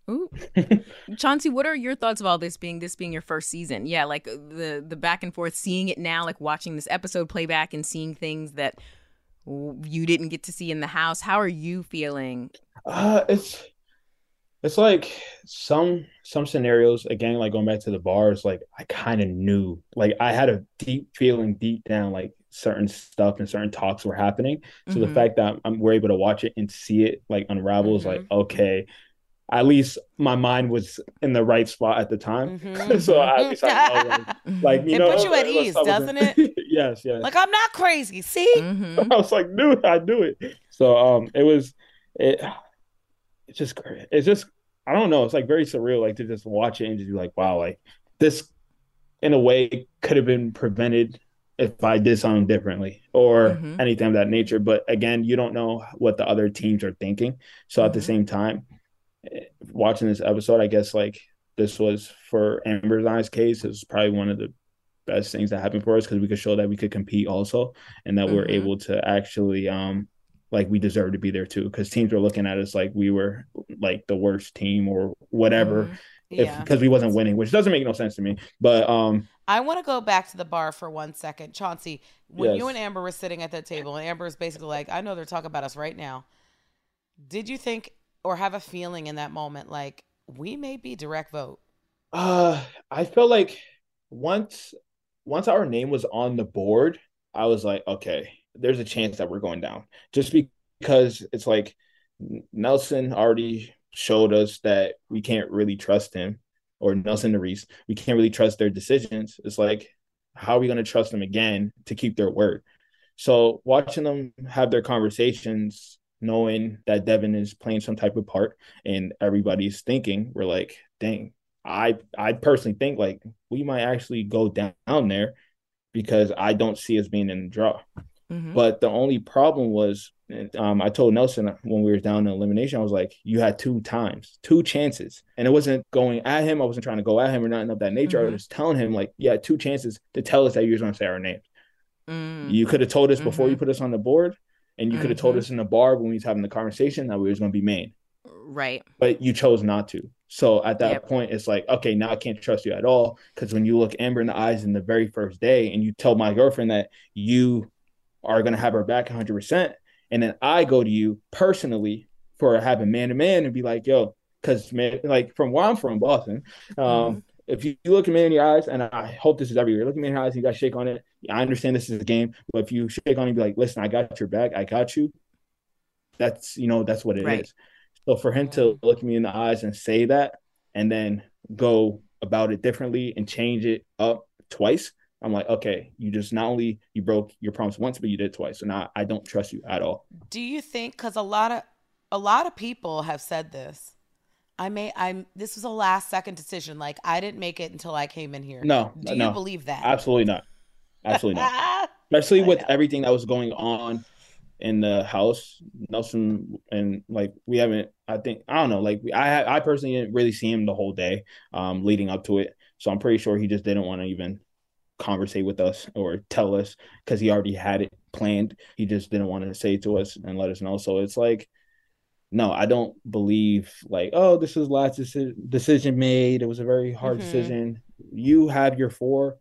Ooh. Chauncey, what are your thoughts of all this being this being your first season? Yeah, like uh, the the back and forth, seeing it now, like watching this episode playback and seeing things that you didn't get to see in the house. How are you feeling? Uh, it's it's like some some scenarios again, like going back to the bars, like I kind of knew, like I had a deep feeling deep down, like certain stuff and certain talks were happening. So the Mhm. fact that I'm we're able to watch it and see it like unravel is like Mm-hmm. okay. At least my mind was in the right spot at the time, Mhm. so at least I know, like, like you It know, puts you at ease, doesn't it? yes, yes. like I'm not crazy. See? Mhm. I was like, it, I do it. So um it was it it's just. It's just I don't know, it's like very surreal like to just watch it and just be like, wow, like this in a way could have been prevented if I did something differently or Mhm. anything of that nature. But again, you don't know what the other teams are thinking. So at the Mhm. same time, watching this episode, I guess like this was for Amber's eyes case is probably one of the best things that happened for us because we could show that we could compete also and that we're Mhm. able to actually um like we deserve to be there too because teams were looking at us like we were like the worst team or whatever if Yeah. because we wasn't winning which doesn't make no sense to me but um I want to go back to the bar for one second. Chauncey, when you and Amber were sitting at that table, and Amber is basically like, I know they're talking about us right now. Did you think or have a feeling in that moment like we may be direct vote? Uh, I felt like once once our name was on the board, I was like, okay, there's a chance that we're going down. Just because it's like Nelson already showed us that we can't really trust him, or Nelson Reese, we can't really trust their decisions. It's like, how are we going to trust them again to keep their word? So watching them have their conversations, knowing that Devin is playing some type of part and everybody's thinking, we're like, dang, I I personally think like we might actually go down there because I don't see us being in the draw. Mm-hmm. But the only problem was, um, I told Nelson when we were down in elimination, I was like, you had two times, two chances. And it wasn't going at him. I wasn't trying to go at him or nothing of that nature. Mm-hmm. I was telling him, like, yeah, two chances to tell us that you were going to say our names. Mm-hmm. You could have told us before you mm-hmm. put us on the board, and you could have told mm-hmm. us in the bar when we was having the conversation that we was going to be main. Right. But you chose not to. So at that yep. point, it's like, okay, now I can't trust you at all. Because when you look Amber in the eyes in the very first day and you tell my girlfriend that you are going to have her back 100%, and then I go to you personally for having man to man and be like, yo, because man, like from where I'm from, Boston, um, mm-hmm. If you, look at me in your eyes, and I hope this is every year, look at me in your eyes and you got to shake on it. I understand this is a game, but if you shake on it and be like, listen, I got your back, I got you, that's, you know, that's what it right. is. So for him to look me in the eyes and say that, and then go about it differently and change it up twice, I'm like, okay, you just not only you broke your promise once, but you did twice. and I I don't trust you at all. Do you think? Because a lot of a lot of people have said this. I may I'm this was a last second decision. Like I didn't make it until I came in here. No, do no, you believe that? Absolutely not. Absolutely not. Especially with everything that was going on in the house. Nelson and like we haven't. I think I don't know. Like I I personally didn't really see him the whole day um, leading up to it. So I'm pretty sure he just didn't want to even conversate with us or tell us because he already had it planned. He just didn't want to say to us and let us know. So it's like, no, I don't believe like, oh, this was last deci- decision made. It was a very hard mm-hmm. decision. You have your four.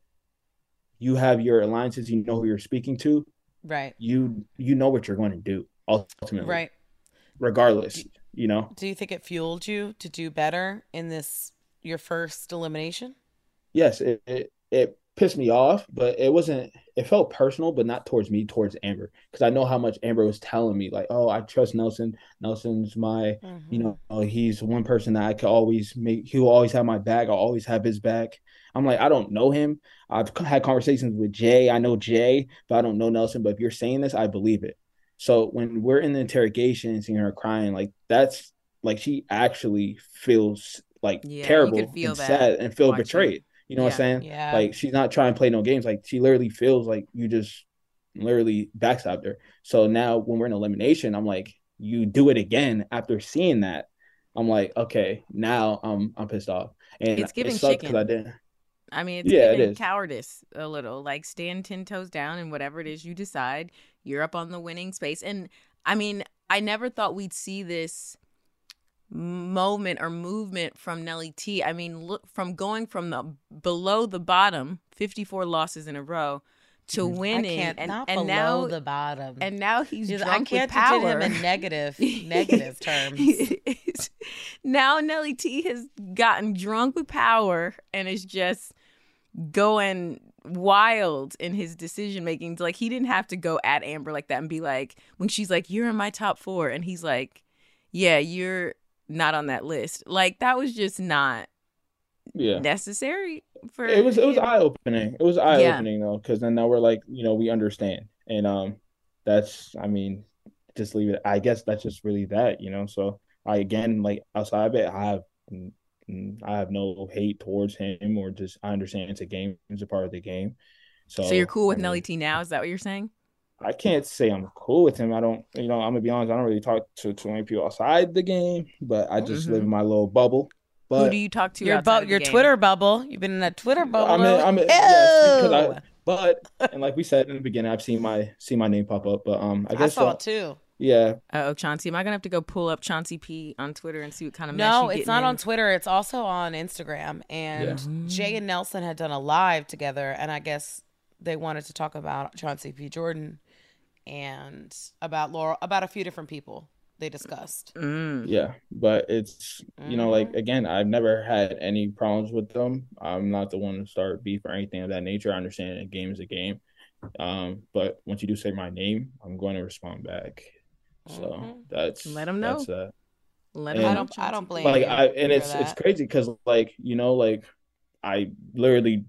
You have your alliances. You know who you're speaking to right you you know what you're going to do ultimately right regardless you know do you think it fueled you to do better in this your first elimination yes it, it, it pissed me off but it wasn't it felt personal but not towards me towards amber because i know how much amber was telling me like oh i trust nelson nelson's my mm-hmm. you know he's one person that i could always make he'll always have my back i'll always have his back I'm like, I don't know him. I've had conversations with Jay. I know Jay, but I don't know Nelson. But if you're saying this, I believe it. So when we're in the interrogation and seeing her crying, like that's like she actually feels like yeah, terrible and sad and feel betrayed. You know yeah, what I'm saying? Yeah. Like she's not trying to play no games. Like she literally feels like you just literally backstabbed her. So now when we're in elimination, I'm like, you do it again after seeing that. I'm like, okay, now I'm I'm pissed off. And it's giving it chicken. I didn't. I mean, it's yeah, it cowardice a little. Like stand ten toes down and whatever it is you decide, you're up on the winning space. And I mean, I never thought we'd see this moment or movement from Nelly T. I mean, look from going from the below the bottom, 54 losses in a row, to mm-hmm. winning and, and now the bottom and now he's Just, drunk I can't with power. him in negative negative terms. now Nelly T has gotten drunk with power and is just going wild in his decision making. Like he didn't have to go at Amber like that and be like, when she's like, "You're in my top four. and he's like, "Yeah, you're not on that list." Like that was just not yeah necessary for. It was it was eye opening. It was eye opening yeah. though, because then now we're like, you know, we understand, and um, that's I mean, just leave it. I guess that's just really that, you know. So I again like outside of it, I have I have no hate towards him or just I understand it's a game, it's a part of the game. So, so you're cool with I mean, Nelly T now? Is that what you're saying? I can't say I'm cool with him. I don't, you know, I'm gonna be honest. I don't really talk to too many people outside the game, but I just mm-hmm. live in my little bubble. But who do you talk to? Your bu- your Twitter bubble. You've been in that Twitter bubble. I'm in, I'm in, yes, I, but and like we said in the beginning, I've seen my seen my name pop up. But um, I guess I saw it too. Yeah. Oh, Chauncey. Am I gonna have to go pull up Chauncey P on Twitter and see what kind of No, it's not in? on Twitter. It's also on Instagram. And yeah. Jay and Nelson had done a live together, and I guess they wanted to talk about Chauncey P. Jordan and about Laurel, about a few different people they discussed. Mm. Yeah, but it's you know like mm-hmm. again, I've never had any problems with them. I'm not the one to start beef or anything of that nature. I understand a game is a game. Um, but once you do say my name, I'm going to respond back. So mm-hmm. that's let them know. That's that. Let them. I don't. I don't blame. Like I and it's it's crazy because like you know like I literally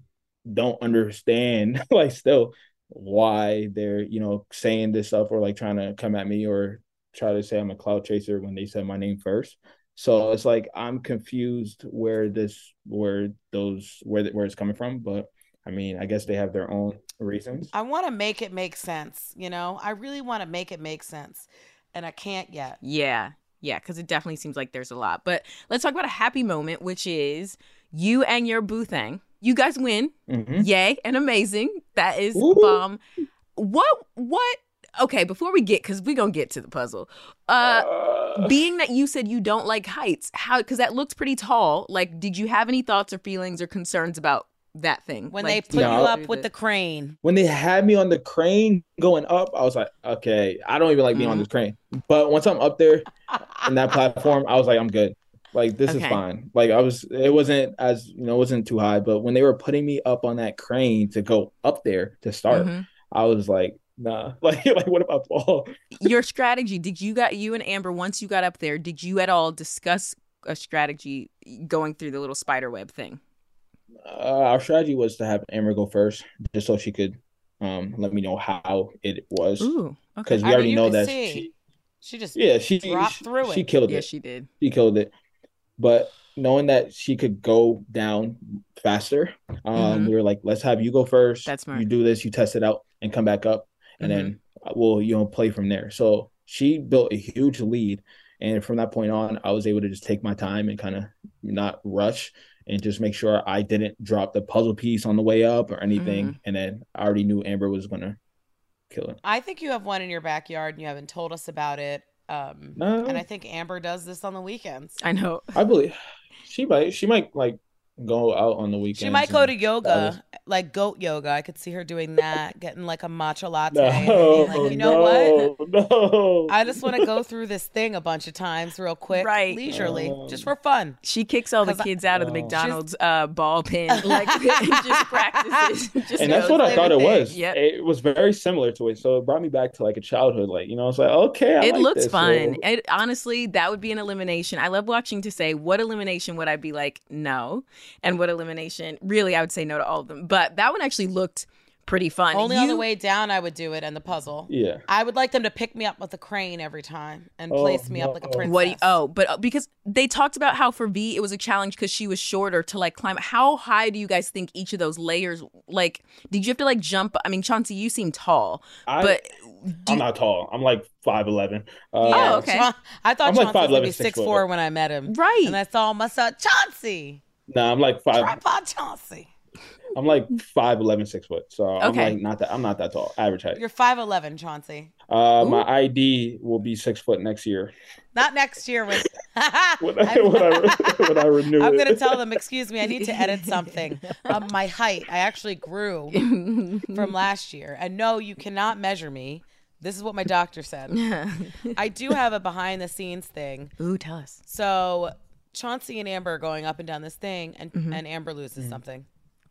don't understand like still why they're you know saying this stuff or like trying to come at me or try to say I'm a cloud chaser when they said my name first. So it's like I'm confused where this where those where where it's coming from, but I mean, I guess they have their own reasons. I want to make it make sense. You know, I really want to make it make sense, and I can't yet. Yeah. Yeah, because it definitely seems like there's a lot. But let's talk about a happy moment, which is you and your boo thing. You guys win. Mhm. Yay and amazing. That is Woo. bomb. What what okay, before we get cuz we're going to get to the puzzle. Uh Uh, being that you said you don't like heights, how cuz that looks pretty tall, like did you have any thoughts or feelings or concerns about that thing? When Like, they put No. you up with the crane, when they had me on the crane going up, I was like, okay, I don't even like being on Mhm. this crane. But once I'm up there in that platform, I was like, I'm good. Like this is fine. Like I was, it wasn't as you know, it wasn't too high. But when they were putting me up on that crane to go up there to start, Mhm. I was like, nah. Like, like what about Paul? your strategy, did you got you and Amber once you got up there, did you at all discuss a strategy going through the little spider web thing? Uh, our strategy was to have Amber go first, just so she could um let me know how it was, Ooh, okay. because we I already you know that she, she just yeah, she dropped she, through she it. She killed Yeah, it. she did. she killed it. But knowing that she could go down faster, um, Mhm. we were like, let's have you go first. That's smart. You do this, you test it out, and come back up, and then uh, we'll you know play from there. So she built a huge lead, and from that point on, I was able to just take my time and kind of not rush and just make sure I didn't drop the puzzle piece on the way up or anything. Mm-hmm. And then I already knew Amber was gonna kill it. I think you have one in your backyard and you haven't told us about it. Um, No. and I think Amber does this on the weekends. I know. I believe she might she might like go out on the weekends. She might go to yoga, was- like goat yoga. I could see her doing that, getting like a matcha latte. No, and being like, you know what? no, No. I just want to go through this thing a bunch of times, real quick, Right. leisurely, Um, just for fun. She kicks all the 'Cause I- kids out of the Oh. McDonald's uh, ball pin, like just practices. Just and that's what I thought it was. Yep. It was very similar to it. So it brought me back to like a childhood. Like, you know, it's like, okay, I it like looks this. fun. So- It honestly, that would be an elimination. I love watching to say what elimination would I be like no, and what elimination really I would say no to all of them. But that one actually looked pretty fun. Only on the way down, I would do it and the puzzle. yeah. I would like them to pick me up with a crane every time and Oh, place me up like a no. princess. What? you- oh, but uh, because they talked about how for V it was a challenge because she was shorter to like climb. How high do you guys think each of those layers? Like, did you have to like jump? I mean, Chauncey, you seem tall, I, but do I'm not tall. I'm like 5'11. Uh, Yeah, Oh, okay. Cha- I thought I'm like Chauncey was gonna be 5'11", six 6'4". four when I met him. Right. And I saw myself, Chauncey, Nah, I'm like five. tripod Chauncey. I'm like 5'11", 6 foot. So I'm like not that. I'm not that tall. Average height. You're five eleven, Chauncey. Uh, my ID will be six foot next year. Not next year when. When I, when I, when I renew I'm gonna tell them, excuse me, I need to edit something. Um, my height, I actually grew from last year, and no, you cannot measure me. This is what my doctor said. I do have a behind the scenes thing. Ooh, tell us. So Chauncey and Amber are going up and down this thing, and, Mm-hmm. and Amber loses something.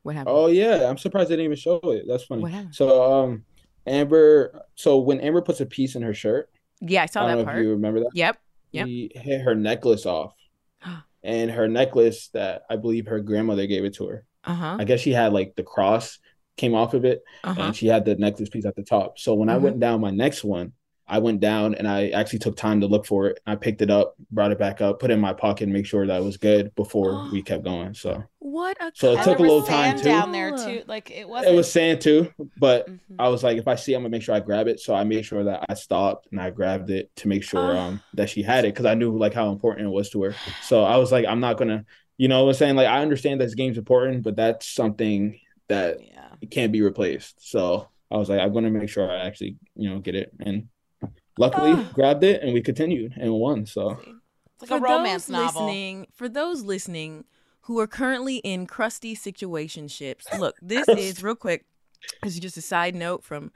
What happened? Oh yeah, I'm surprised they didn't even show it. That's funny. What happened? So um, Amber. So when Amber puts a piece in her shirt, yeah, I saw I don't that know if part. you remember that. Yep. Yep. He hit her necklace off, and her necklace that I believe her grandmother gave it to her. Uh huh. I guess she had like the cross came off of it, Uh huh. and she had the necklace piece at the top. So when I Mhm. went down my next one, I went down and I actually took time to look for it. I picked it up, brought it back up, put it in my pocket, and make sure that it was good before we kept going. So What a So it took a little time, too. down there too. Like it wasn't. it was sand too, but Mhm. I was like, if I see, I'm gonna make sure I grab it. So I made sure that I stopped and I grabbed it to make sure Oh. um that she had it because I knew like how important it was to her. So I was like, I'm not gonna, you know, I'm saying like I understand that this game's important, but that's something that Yeah. it can't be replaced. So I was like, I'm gonna make sure I actually, you know, get it. And luckily Ah. grabbed it and we continued and won. So It's like a romance those novel. listening, for those listening who are currently in crusty situationships, look, this is real quick. This is just a side note from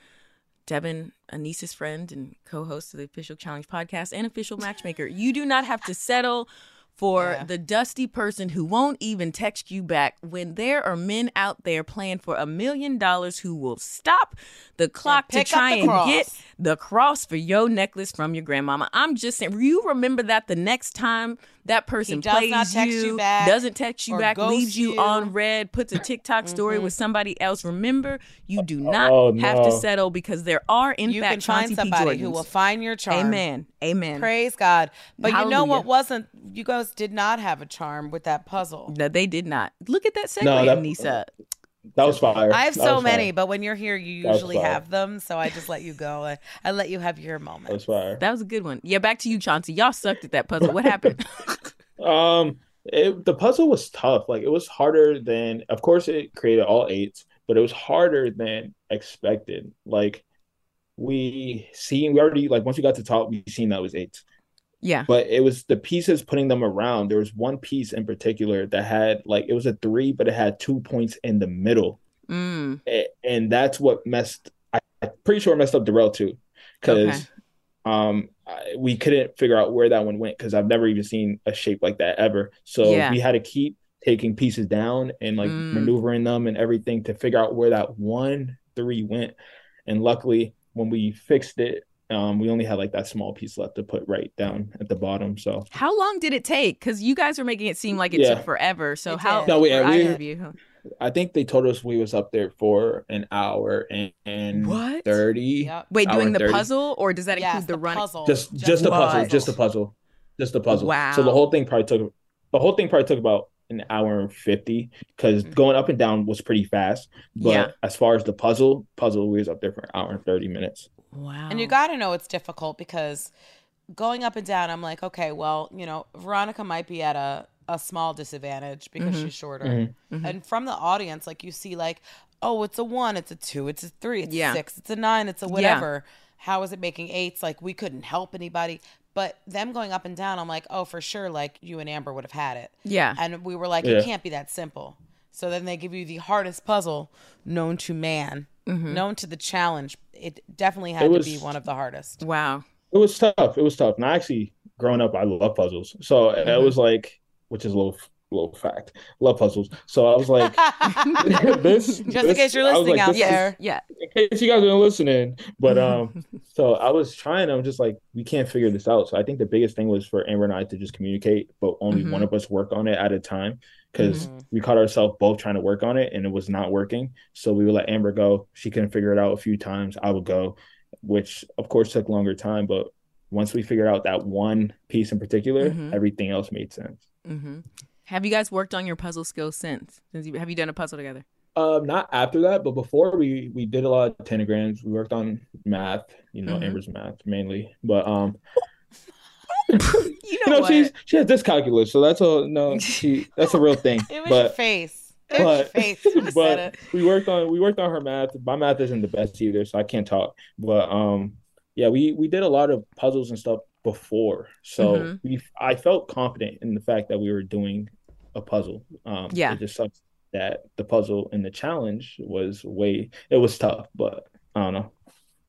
Devyn, Aneesa's friend and co-host of the Official Challenge podcast and official matchmaker. You do not have to settle for Yeah. the dusty person who won't even text you back when there are men out there playing for a million dollars who will stop the clock to try and cross. get the cross for your necklace from your grandmama. I'm just saying, you remember that the next time that person does plays not text you back doesn't text you back, leaves you, you. Mm-hmm. on red, puts a TikTok story with somebody else. Remember, you do not Oh, have to settle because there are, in you fact, can find Chauncey somebody who will find your charm. Amen. Amen. Praise God. But you know what wasn't? You guys did not have a charm with that puzzle. No, they did not. Look at that segue, No, that- Aneesa. That was fire. I have That so many, fire. but when you're here, you usually have them. So I just let you go. I, I let you have your moment. That moment. was fire. That was a good one. Yeah, back to you, Chauncey. Y'all sucked at that puzzle. What happened? Um, it, the puzzle was tough. Like it was harder than, of course, it created all eights, but it was harder than expected. Like we seen, we already like once we got to top, we seen that was eights. Yeah. But it was the pieces putting them around. There was one piece in particular that had like it was a three, but it had two points in the middle, Mm. And that's what messed. I, I'm pretty sure messed up Darrell too, because Okay. um I, we couldn't figure out where that one went because I've never even seen a shape like that ever. So Yeah. we had to keep taking pieces down and like Mm. maneuvering them and everything to figure out where that one three went. And luckily, when we fixed it, um, we only had like that small piece left to put right down at the bottom. So How long did it take? Because you guys were making it seem like it Yeah. took forever. So It how? did. No, we- for we- you? I think they told us we was up there for an hour and, and What? 30. Yep. Wait, doing the 30. puzzle, or does that Yes, include the, the run? puzzle. Just just a the puzzle, just a puzzle. Just a puzzle. Wow. So the whole thing probably took the whole thing probably took about an hour and 50 because mm. going up and down was pretty fast. But Yeah. as far as the puzzle, puzzle we was up there for an hour and 30 minutes. Wow. And you got to know it's difficult because going up and down, I'm like, okay, well, you know, Veronica might be at a, a small disadvantage because Mm-hmm. she's shorter. Mm-hmm. Mm-hmm. And from the audience, like you see, like, oh, it's a one, it's a two, it's a three, it's Yeah. a six, it's a nine, it's a whatever. How is it making eights? Like, we couldn't help anybody. But them going up and down, I'm like, oh, for sure, like you and Amber would have had it. Yeah. And we were like, Yeah. it can't be that simple. So then they give you the hardest puzzle known to man, Mm-hmm. known to the challenge. It definitely had It was- to be one of the hardest. Wow. It was tough. It was tough. And I actually growing up, I love puzzles. So Mm-hmm. it was like, which is a little little fact. Love puzzles. So I was like, this Just in case you're listening like, out this is- there. Yeah. in case you guys are listening. But um, so I was trying. I'm just like, we can't figure this out. So I think the biggest thing was for Amber and I to just communicate, but only Mhm. one of us work on it at a time because Mhm. we caught ourselves both trying to work on it and it was not working. So we would let Amber go. She couldn't figure it out a few times. I would go, which of course took longer time, but. Once we figured out that one piece in particular, Mhm. everything else made sense. hmm Have you guys worked on your puzzle skills since? Since you, have you done a puzzle together? Um, not after that, but before we we did a lot of tangrams. We worked on math, you know, Mhm. Amber's math mainly. But um, You you know, know, what? she's she has dyscalculus, so that's a no, she that's a real thing. It was your But face. It was your face. But we worked on we worked on her math. My math isn't the best either, so I can't talk. But um, yeah, we we did a lot of puzzles and stuff before, so Mhm. we I felt confident in the fact that we were doing a puzzle. Um, Yeah. it just sucks that the puzzle and the challenge was way it was tough, but I don't know.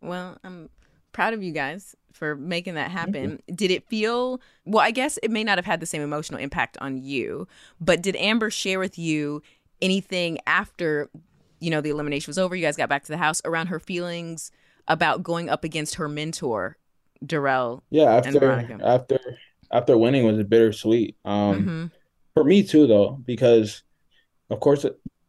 Well, I'm proud of you guys for making that happen. Did it feel well? I guess it may not have had the same emotional impact on you, but did Amber share with you anything after you know the elimination was over? You guys got back to the house around her feelings about going up against her mentor, Darrell. Yeah, after after after winning was a bittersweet. Um, hmm for me too, though, because of course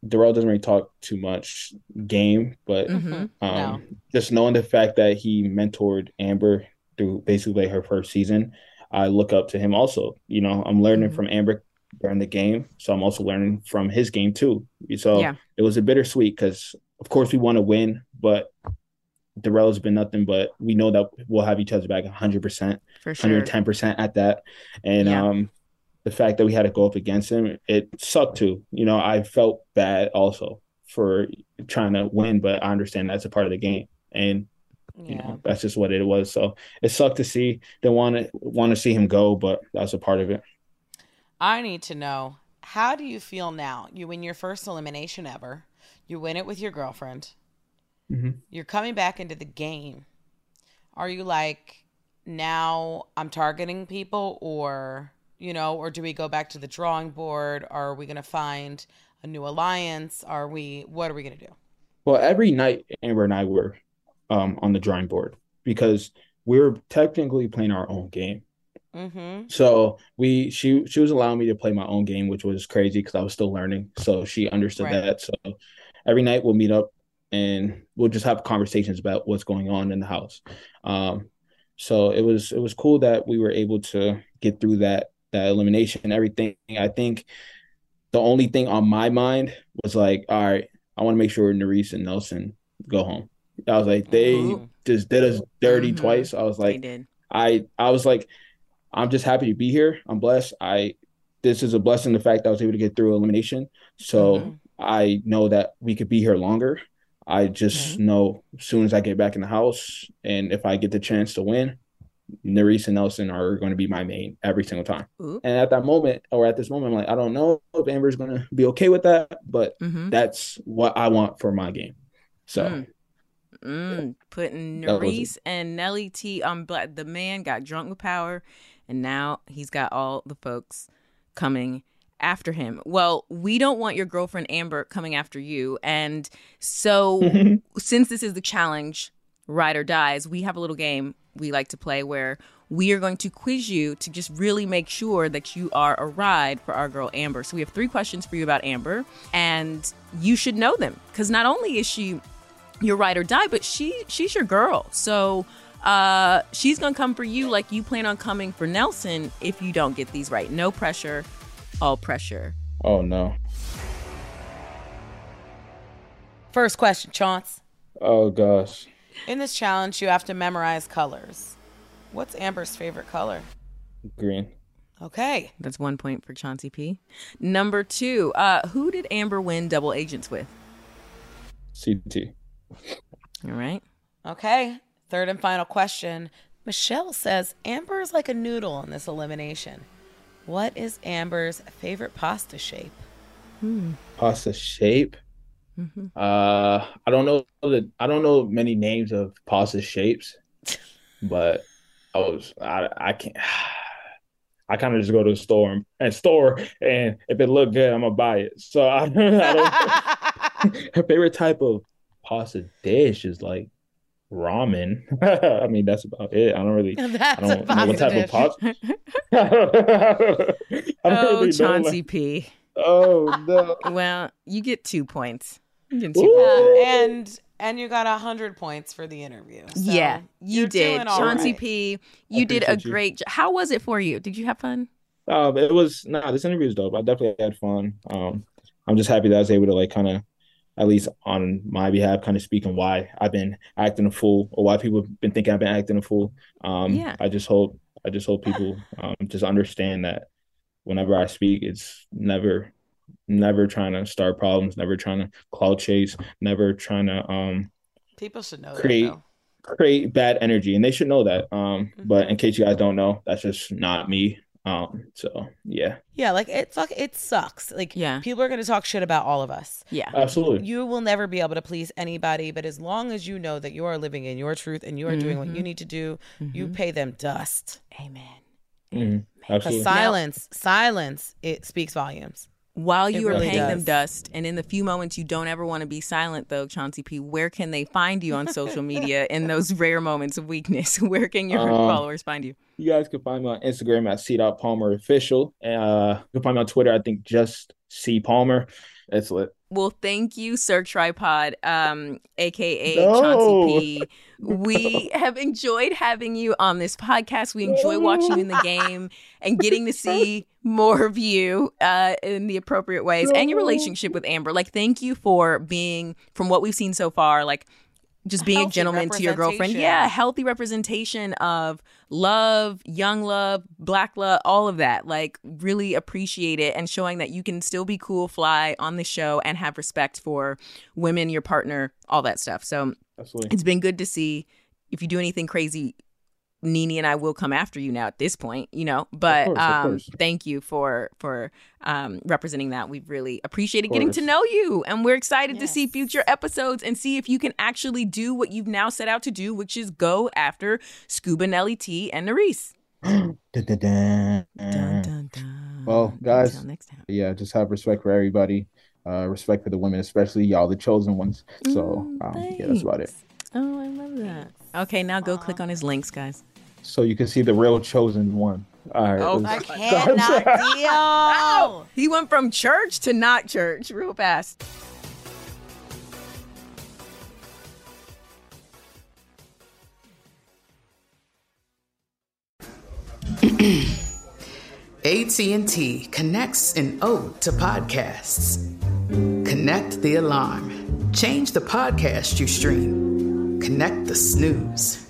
Darrell doesn't really talk too much game, but hmm um, No. just knowing the fact that he mentored Amber through basically her first season, I look up to him also. You know, I'm learning Mhm. from Amber during the game, so I'm also learning from his game too. So Yeah. it was a bittersweet because, of course, we want to win, but Darrell's been nothing but we know that we'll have each other back 100%. For sure. 110% at that. And Yeah. um the fact that we had to go up against him, it sucked too. You know, I felt bad also for trying to win, but I understand that's a part of the game. And you Yeah. know, that's just what it was. So it sucked to see. Didn't want to want to see him go, but that's a part of it. I need to know how do you feel now? You win your first elimination ever. You win it with your girlfriend. Mhm. You're coming back into the game. Are you like now I'm targeting people or you know, or do we go back to the drawing board? Are we gonna find a new alliance? Are we what are we gonna do? Well, every night Amber and I were um on the drawing board because we were technically playing our own game. Mm-hmm. So we she she was allowing me to play my own game, which was crazy because I was still learning. So she understood Right. that. So every night we'll meet up and we'll just have conversations about what's going on in the house. Um, so it was it was cool that we were able to get through that that elimination and everything. I think the only thing on my mind was like, all right, I want to make sure Nurys and Nelson go home. I was like, they Ooh. just did us dirty mm-hmm. twice. I was like, I I was like, I'm just happy to be here. I'm blessed. I this is a blessing the fact I was able to get through elimination. So mm-hmm. I know that we could be here longer. I just mm-hmm. know as soon as I get back in the house and if I get the chance to win, And Nelson are going to be my main every single time. Ooh. And at that moment, or at this moment, I'm like, I don't know if Amber's going to be okay with that, but mm-hmm. that's what I want for my game. So. Mm. Mm, putting Nurys and Nelly T on black. The man got drunk with power, and now he's got all the folks coming after him. Well, we don't want your girlfriend Amber coming after you. And so, since this is the challenge, ride or dies, we have a little game we like to play where we are going to quiz you to just really make sure that you are a ride for our girl Amber. So we have three questions for you about Amber, and you should know them because not only is she your ride or die, but she she's your girl. So uh, she's gonna come for you like you plan on coming for Nelson if you don't get these right. No pressure, all pressure. Oh no. First question, Chance. Oh gosh. In this challenge, you have to memorize colors. What's Amber's favorite color? Green. Okay. That's one point for Chauncey P. Number two, uh, who did Amber win double agents with? CT. All right. Okay. Third and final question. Michelle says Amber is like a noodle in this elimination. What is Amber's favorite pasta shape? Hmm. Pasta shape? Mm-hmm. Uh, I don't know the I don't know many names of pasta shapes, but I was I I can't. I kind of just go to the store and, and, store, and if it look good, I'm gonna buy it. So I, I don't. her favorite type of pasta dish is like ramen. I mean, that's about it. I don't really. That's I don't know what type dish. of pasta. I don't oh, really Chauncey know, P. Oh no. Well, you get two points. Uh, and and you got a hundred points for the interview. So yeah, you did, Chauncey right. P. You did a great. job. How was it for you? Did you have fun? Um, it was no. Nah, this interview was dope. I definitely had fun. Um, I'm just happy that I was able to like kind of, at least on my behalf, kind of speak on why I've been acting a fool or why people have been thinking I've been acting a fool. Um, yeah. I just hope I just hope people um, just understand that whenever I speak, it's never never trying to start problems, never trying to cloud chase, never trying to um people should know create that, create bad energy and they should know that. Um mm-hmm. but in case you guys don't know, that's just not me. Um so yeah. Yeah, like it fuck it sucks. Like yeah. people are gonna talk shit about all of us. Yeah. Absolutely. You will never be able to please anybody, but as long as you know that you are living in your truth and you are mm-hmm. doing what you mm-hmm. need to do, mm-hmm. you pay them dust. Amen. Mm-hmm. Absolutely. Silence, silence, it speaks volumes. While you it are really paying does. them dust, and in the few moments you don't ever want to be silent, though, Chauncey P, where can they find you on social media in those rare moments of weakness? Where can your um, followers find you? You guys can find me on Instagram at C. Palmer Official. Uh, you can find me on Twitter, I think just C Palmer. It's lit. Well, thank you, Sir Tripod, um, aka no. Chauncey P. We have enjoyed having you on this podcast. We enjoy watching you in the game and getting to see more of you uh, in the appropriate ways and your relationship with Amber. Like, thank you for being, from what we've seen so far, like just being a gentleman to your girlfriend. Yeah, healthy representation of love, young love, black love, all of that. Like, really appreciate it and showing that you can still be cool, fly on the show and have respect for women, your partner, all that stuff. So, Absolutely. it's been good to see. If you do anything crazy, Nene and I will come after you now at this point, you know. But course, um, thank you for for um, representing that. We've really appreciated getting to know you, and we're excited yes. to see future episodes and see if you can actually do what you've now set out to do, which is go after Scuba Nelly T and Nurys. dun, dun, dun. Well, guys, yeah, just have respect for everybody. Uh, respect for the women, especially y'all, the chosen ones. So, mm, um, yeah, that's about it. Oh, I love that. Okay, now go click on his links, guys so you can see the real chosen one. All right. Oh, I cannot deal. Oh, he went from church to not church real fast. AT&T connects an ode to podcasts. Connect the alarm. Change the podcast you stream. Connect the snooze.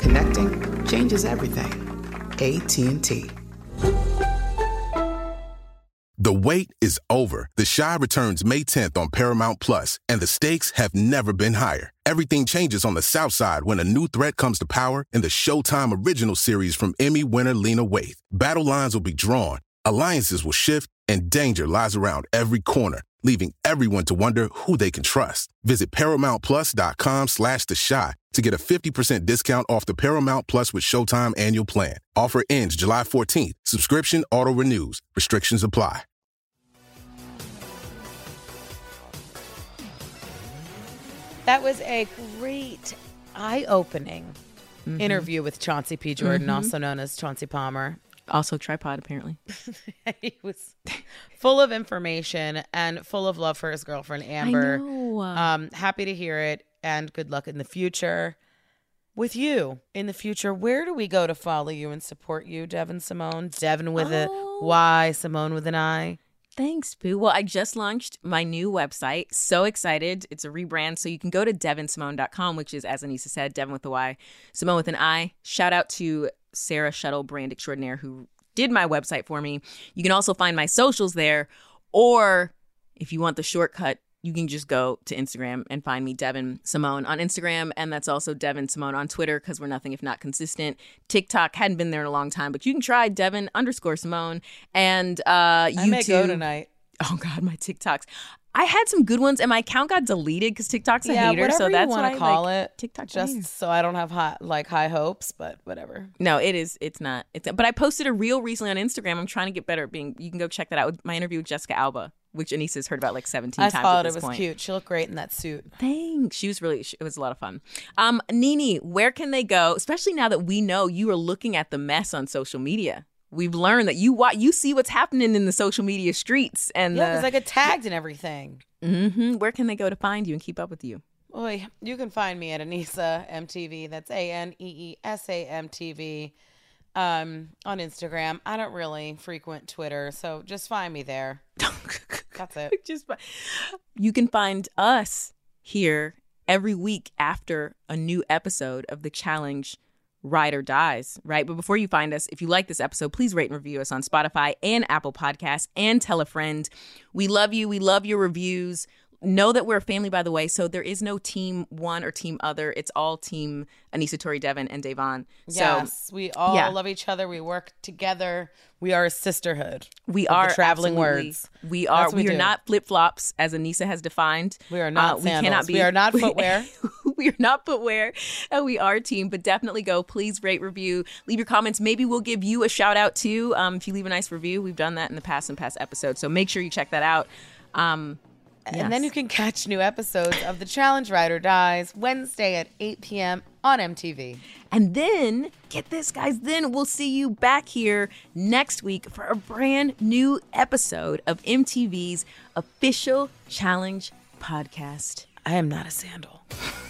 Connecting changes everything. AT&T. The wait is over. The Chi returns May 10th on Paramount Plus, and the stakes have never been higher. Everything changes on the South Side when a new threat comes to power in the Showtime original series from Emmy winner Lena Waithe. Battle lines will be drawn, alliances will shift, and danger lies around every corner, leaving everyone to wonder who they can trust. Visit ParamountPlus.com slash The Chi to get a 50% discount off the Paramount Plus with Showtime annual plan. Offer ends July 14th. Subscription auto-renews. Restrictions apply. That was a great eye opening mm-hmm. interview with Chauncey P. Jordan, mm-hmm. also known as Chauncey Palmer. Also, tripod, apparently. he was full of information and full of love for his girlfriend Amber. Um, happy to hear it, and good luck in the future. With you in the future, where do we go to follow you and support you, Devyn Simone? Devyn with a Oh. Y, Simone with an I. Thanks, Boo. Well, I just launched my new website. So excited. It's a rebrand. So you can go to devynsimone.com, which is, as Aneesa said, Devyn with a Y, Simone with an I. Shout out to Sarah Shuttle, brand extraordinaire, who did my website for me. You can also find my socials there. Or if you want the shortcut, you can just go to Instagram and find me, Devyn Simone, on Instagram. And that's also Devyn Simone on Twitter because we're nothing if not consistent. TikTok hadn't been there in a long time, but you can try Devyn underscore Simone. And uh, YouTube. I may go tonight. Oh God, my TikToks. I had some good ones, and my account got deleted because TikTok's a yeah, hater. So that's what I call like, it. TikTok, just hater. so I don't have high, like high hopes, but whatever. No, it is. It's not. It's. But I posted a reel recently on Instagram. I'm trying to get better at being. You can go check that out with my interview with Jessica Alba, which Aneesa's heard about like 17 I times. saw at it. was point. cute. She looked great in that suit. Thanks. She was really. It was a lot of fun. Um, Nini, where can they go? Especially now that we know you are looking at the mess on social media. We've learned that you wa- you see what's happening in the social media streets, and Yeah, because I get tagged and everything. Mhm. Where can they go to find you and keep up with you? Boy, you can find me at Anissa MTV. That's A N E E S A M T V. Um, on Instagram. I don't really frequent Twitter, so just find me there. That's it. Just you can find us here every week after a new episode of the challenge Ride or Dies, right? But before you find us, if you like this episode, please rate and review us on Spotify and Apple Podcasts and tell a friend. We love you. We love your reviews. Know that we're a family, by the way. So there is no team one or team other. It's all team Aneesa Tori Devon and Davon. So yes, we all yeah. love each other. We work together. We are a sisterhood. We are traveling absolutely- words. We are. That's we, we are not flip flops, as Aneesa has defined. We are not Uh, we cannot be. We are not footwear. we are not footwear, and we are team. But definitely go. Please rate, review, leave your comments. Maybe we'll give you a shout out too. Um, if you leave a nice review, we've done that in the past and past episodes. So make sure you check that out. Um, And then you can catch new episodes of The Challenge Ride or Dies Wednesday at 8 p.m. on MTV. And then, get this, guys, then we'll see you back here next week for a brand new episode of MTV's official challenge podcast. I am not a sandal.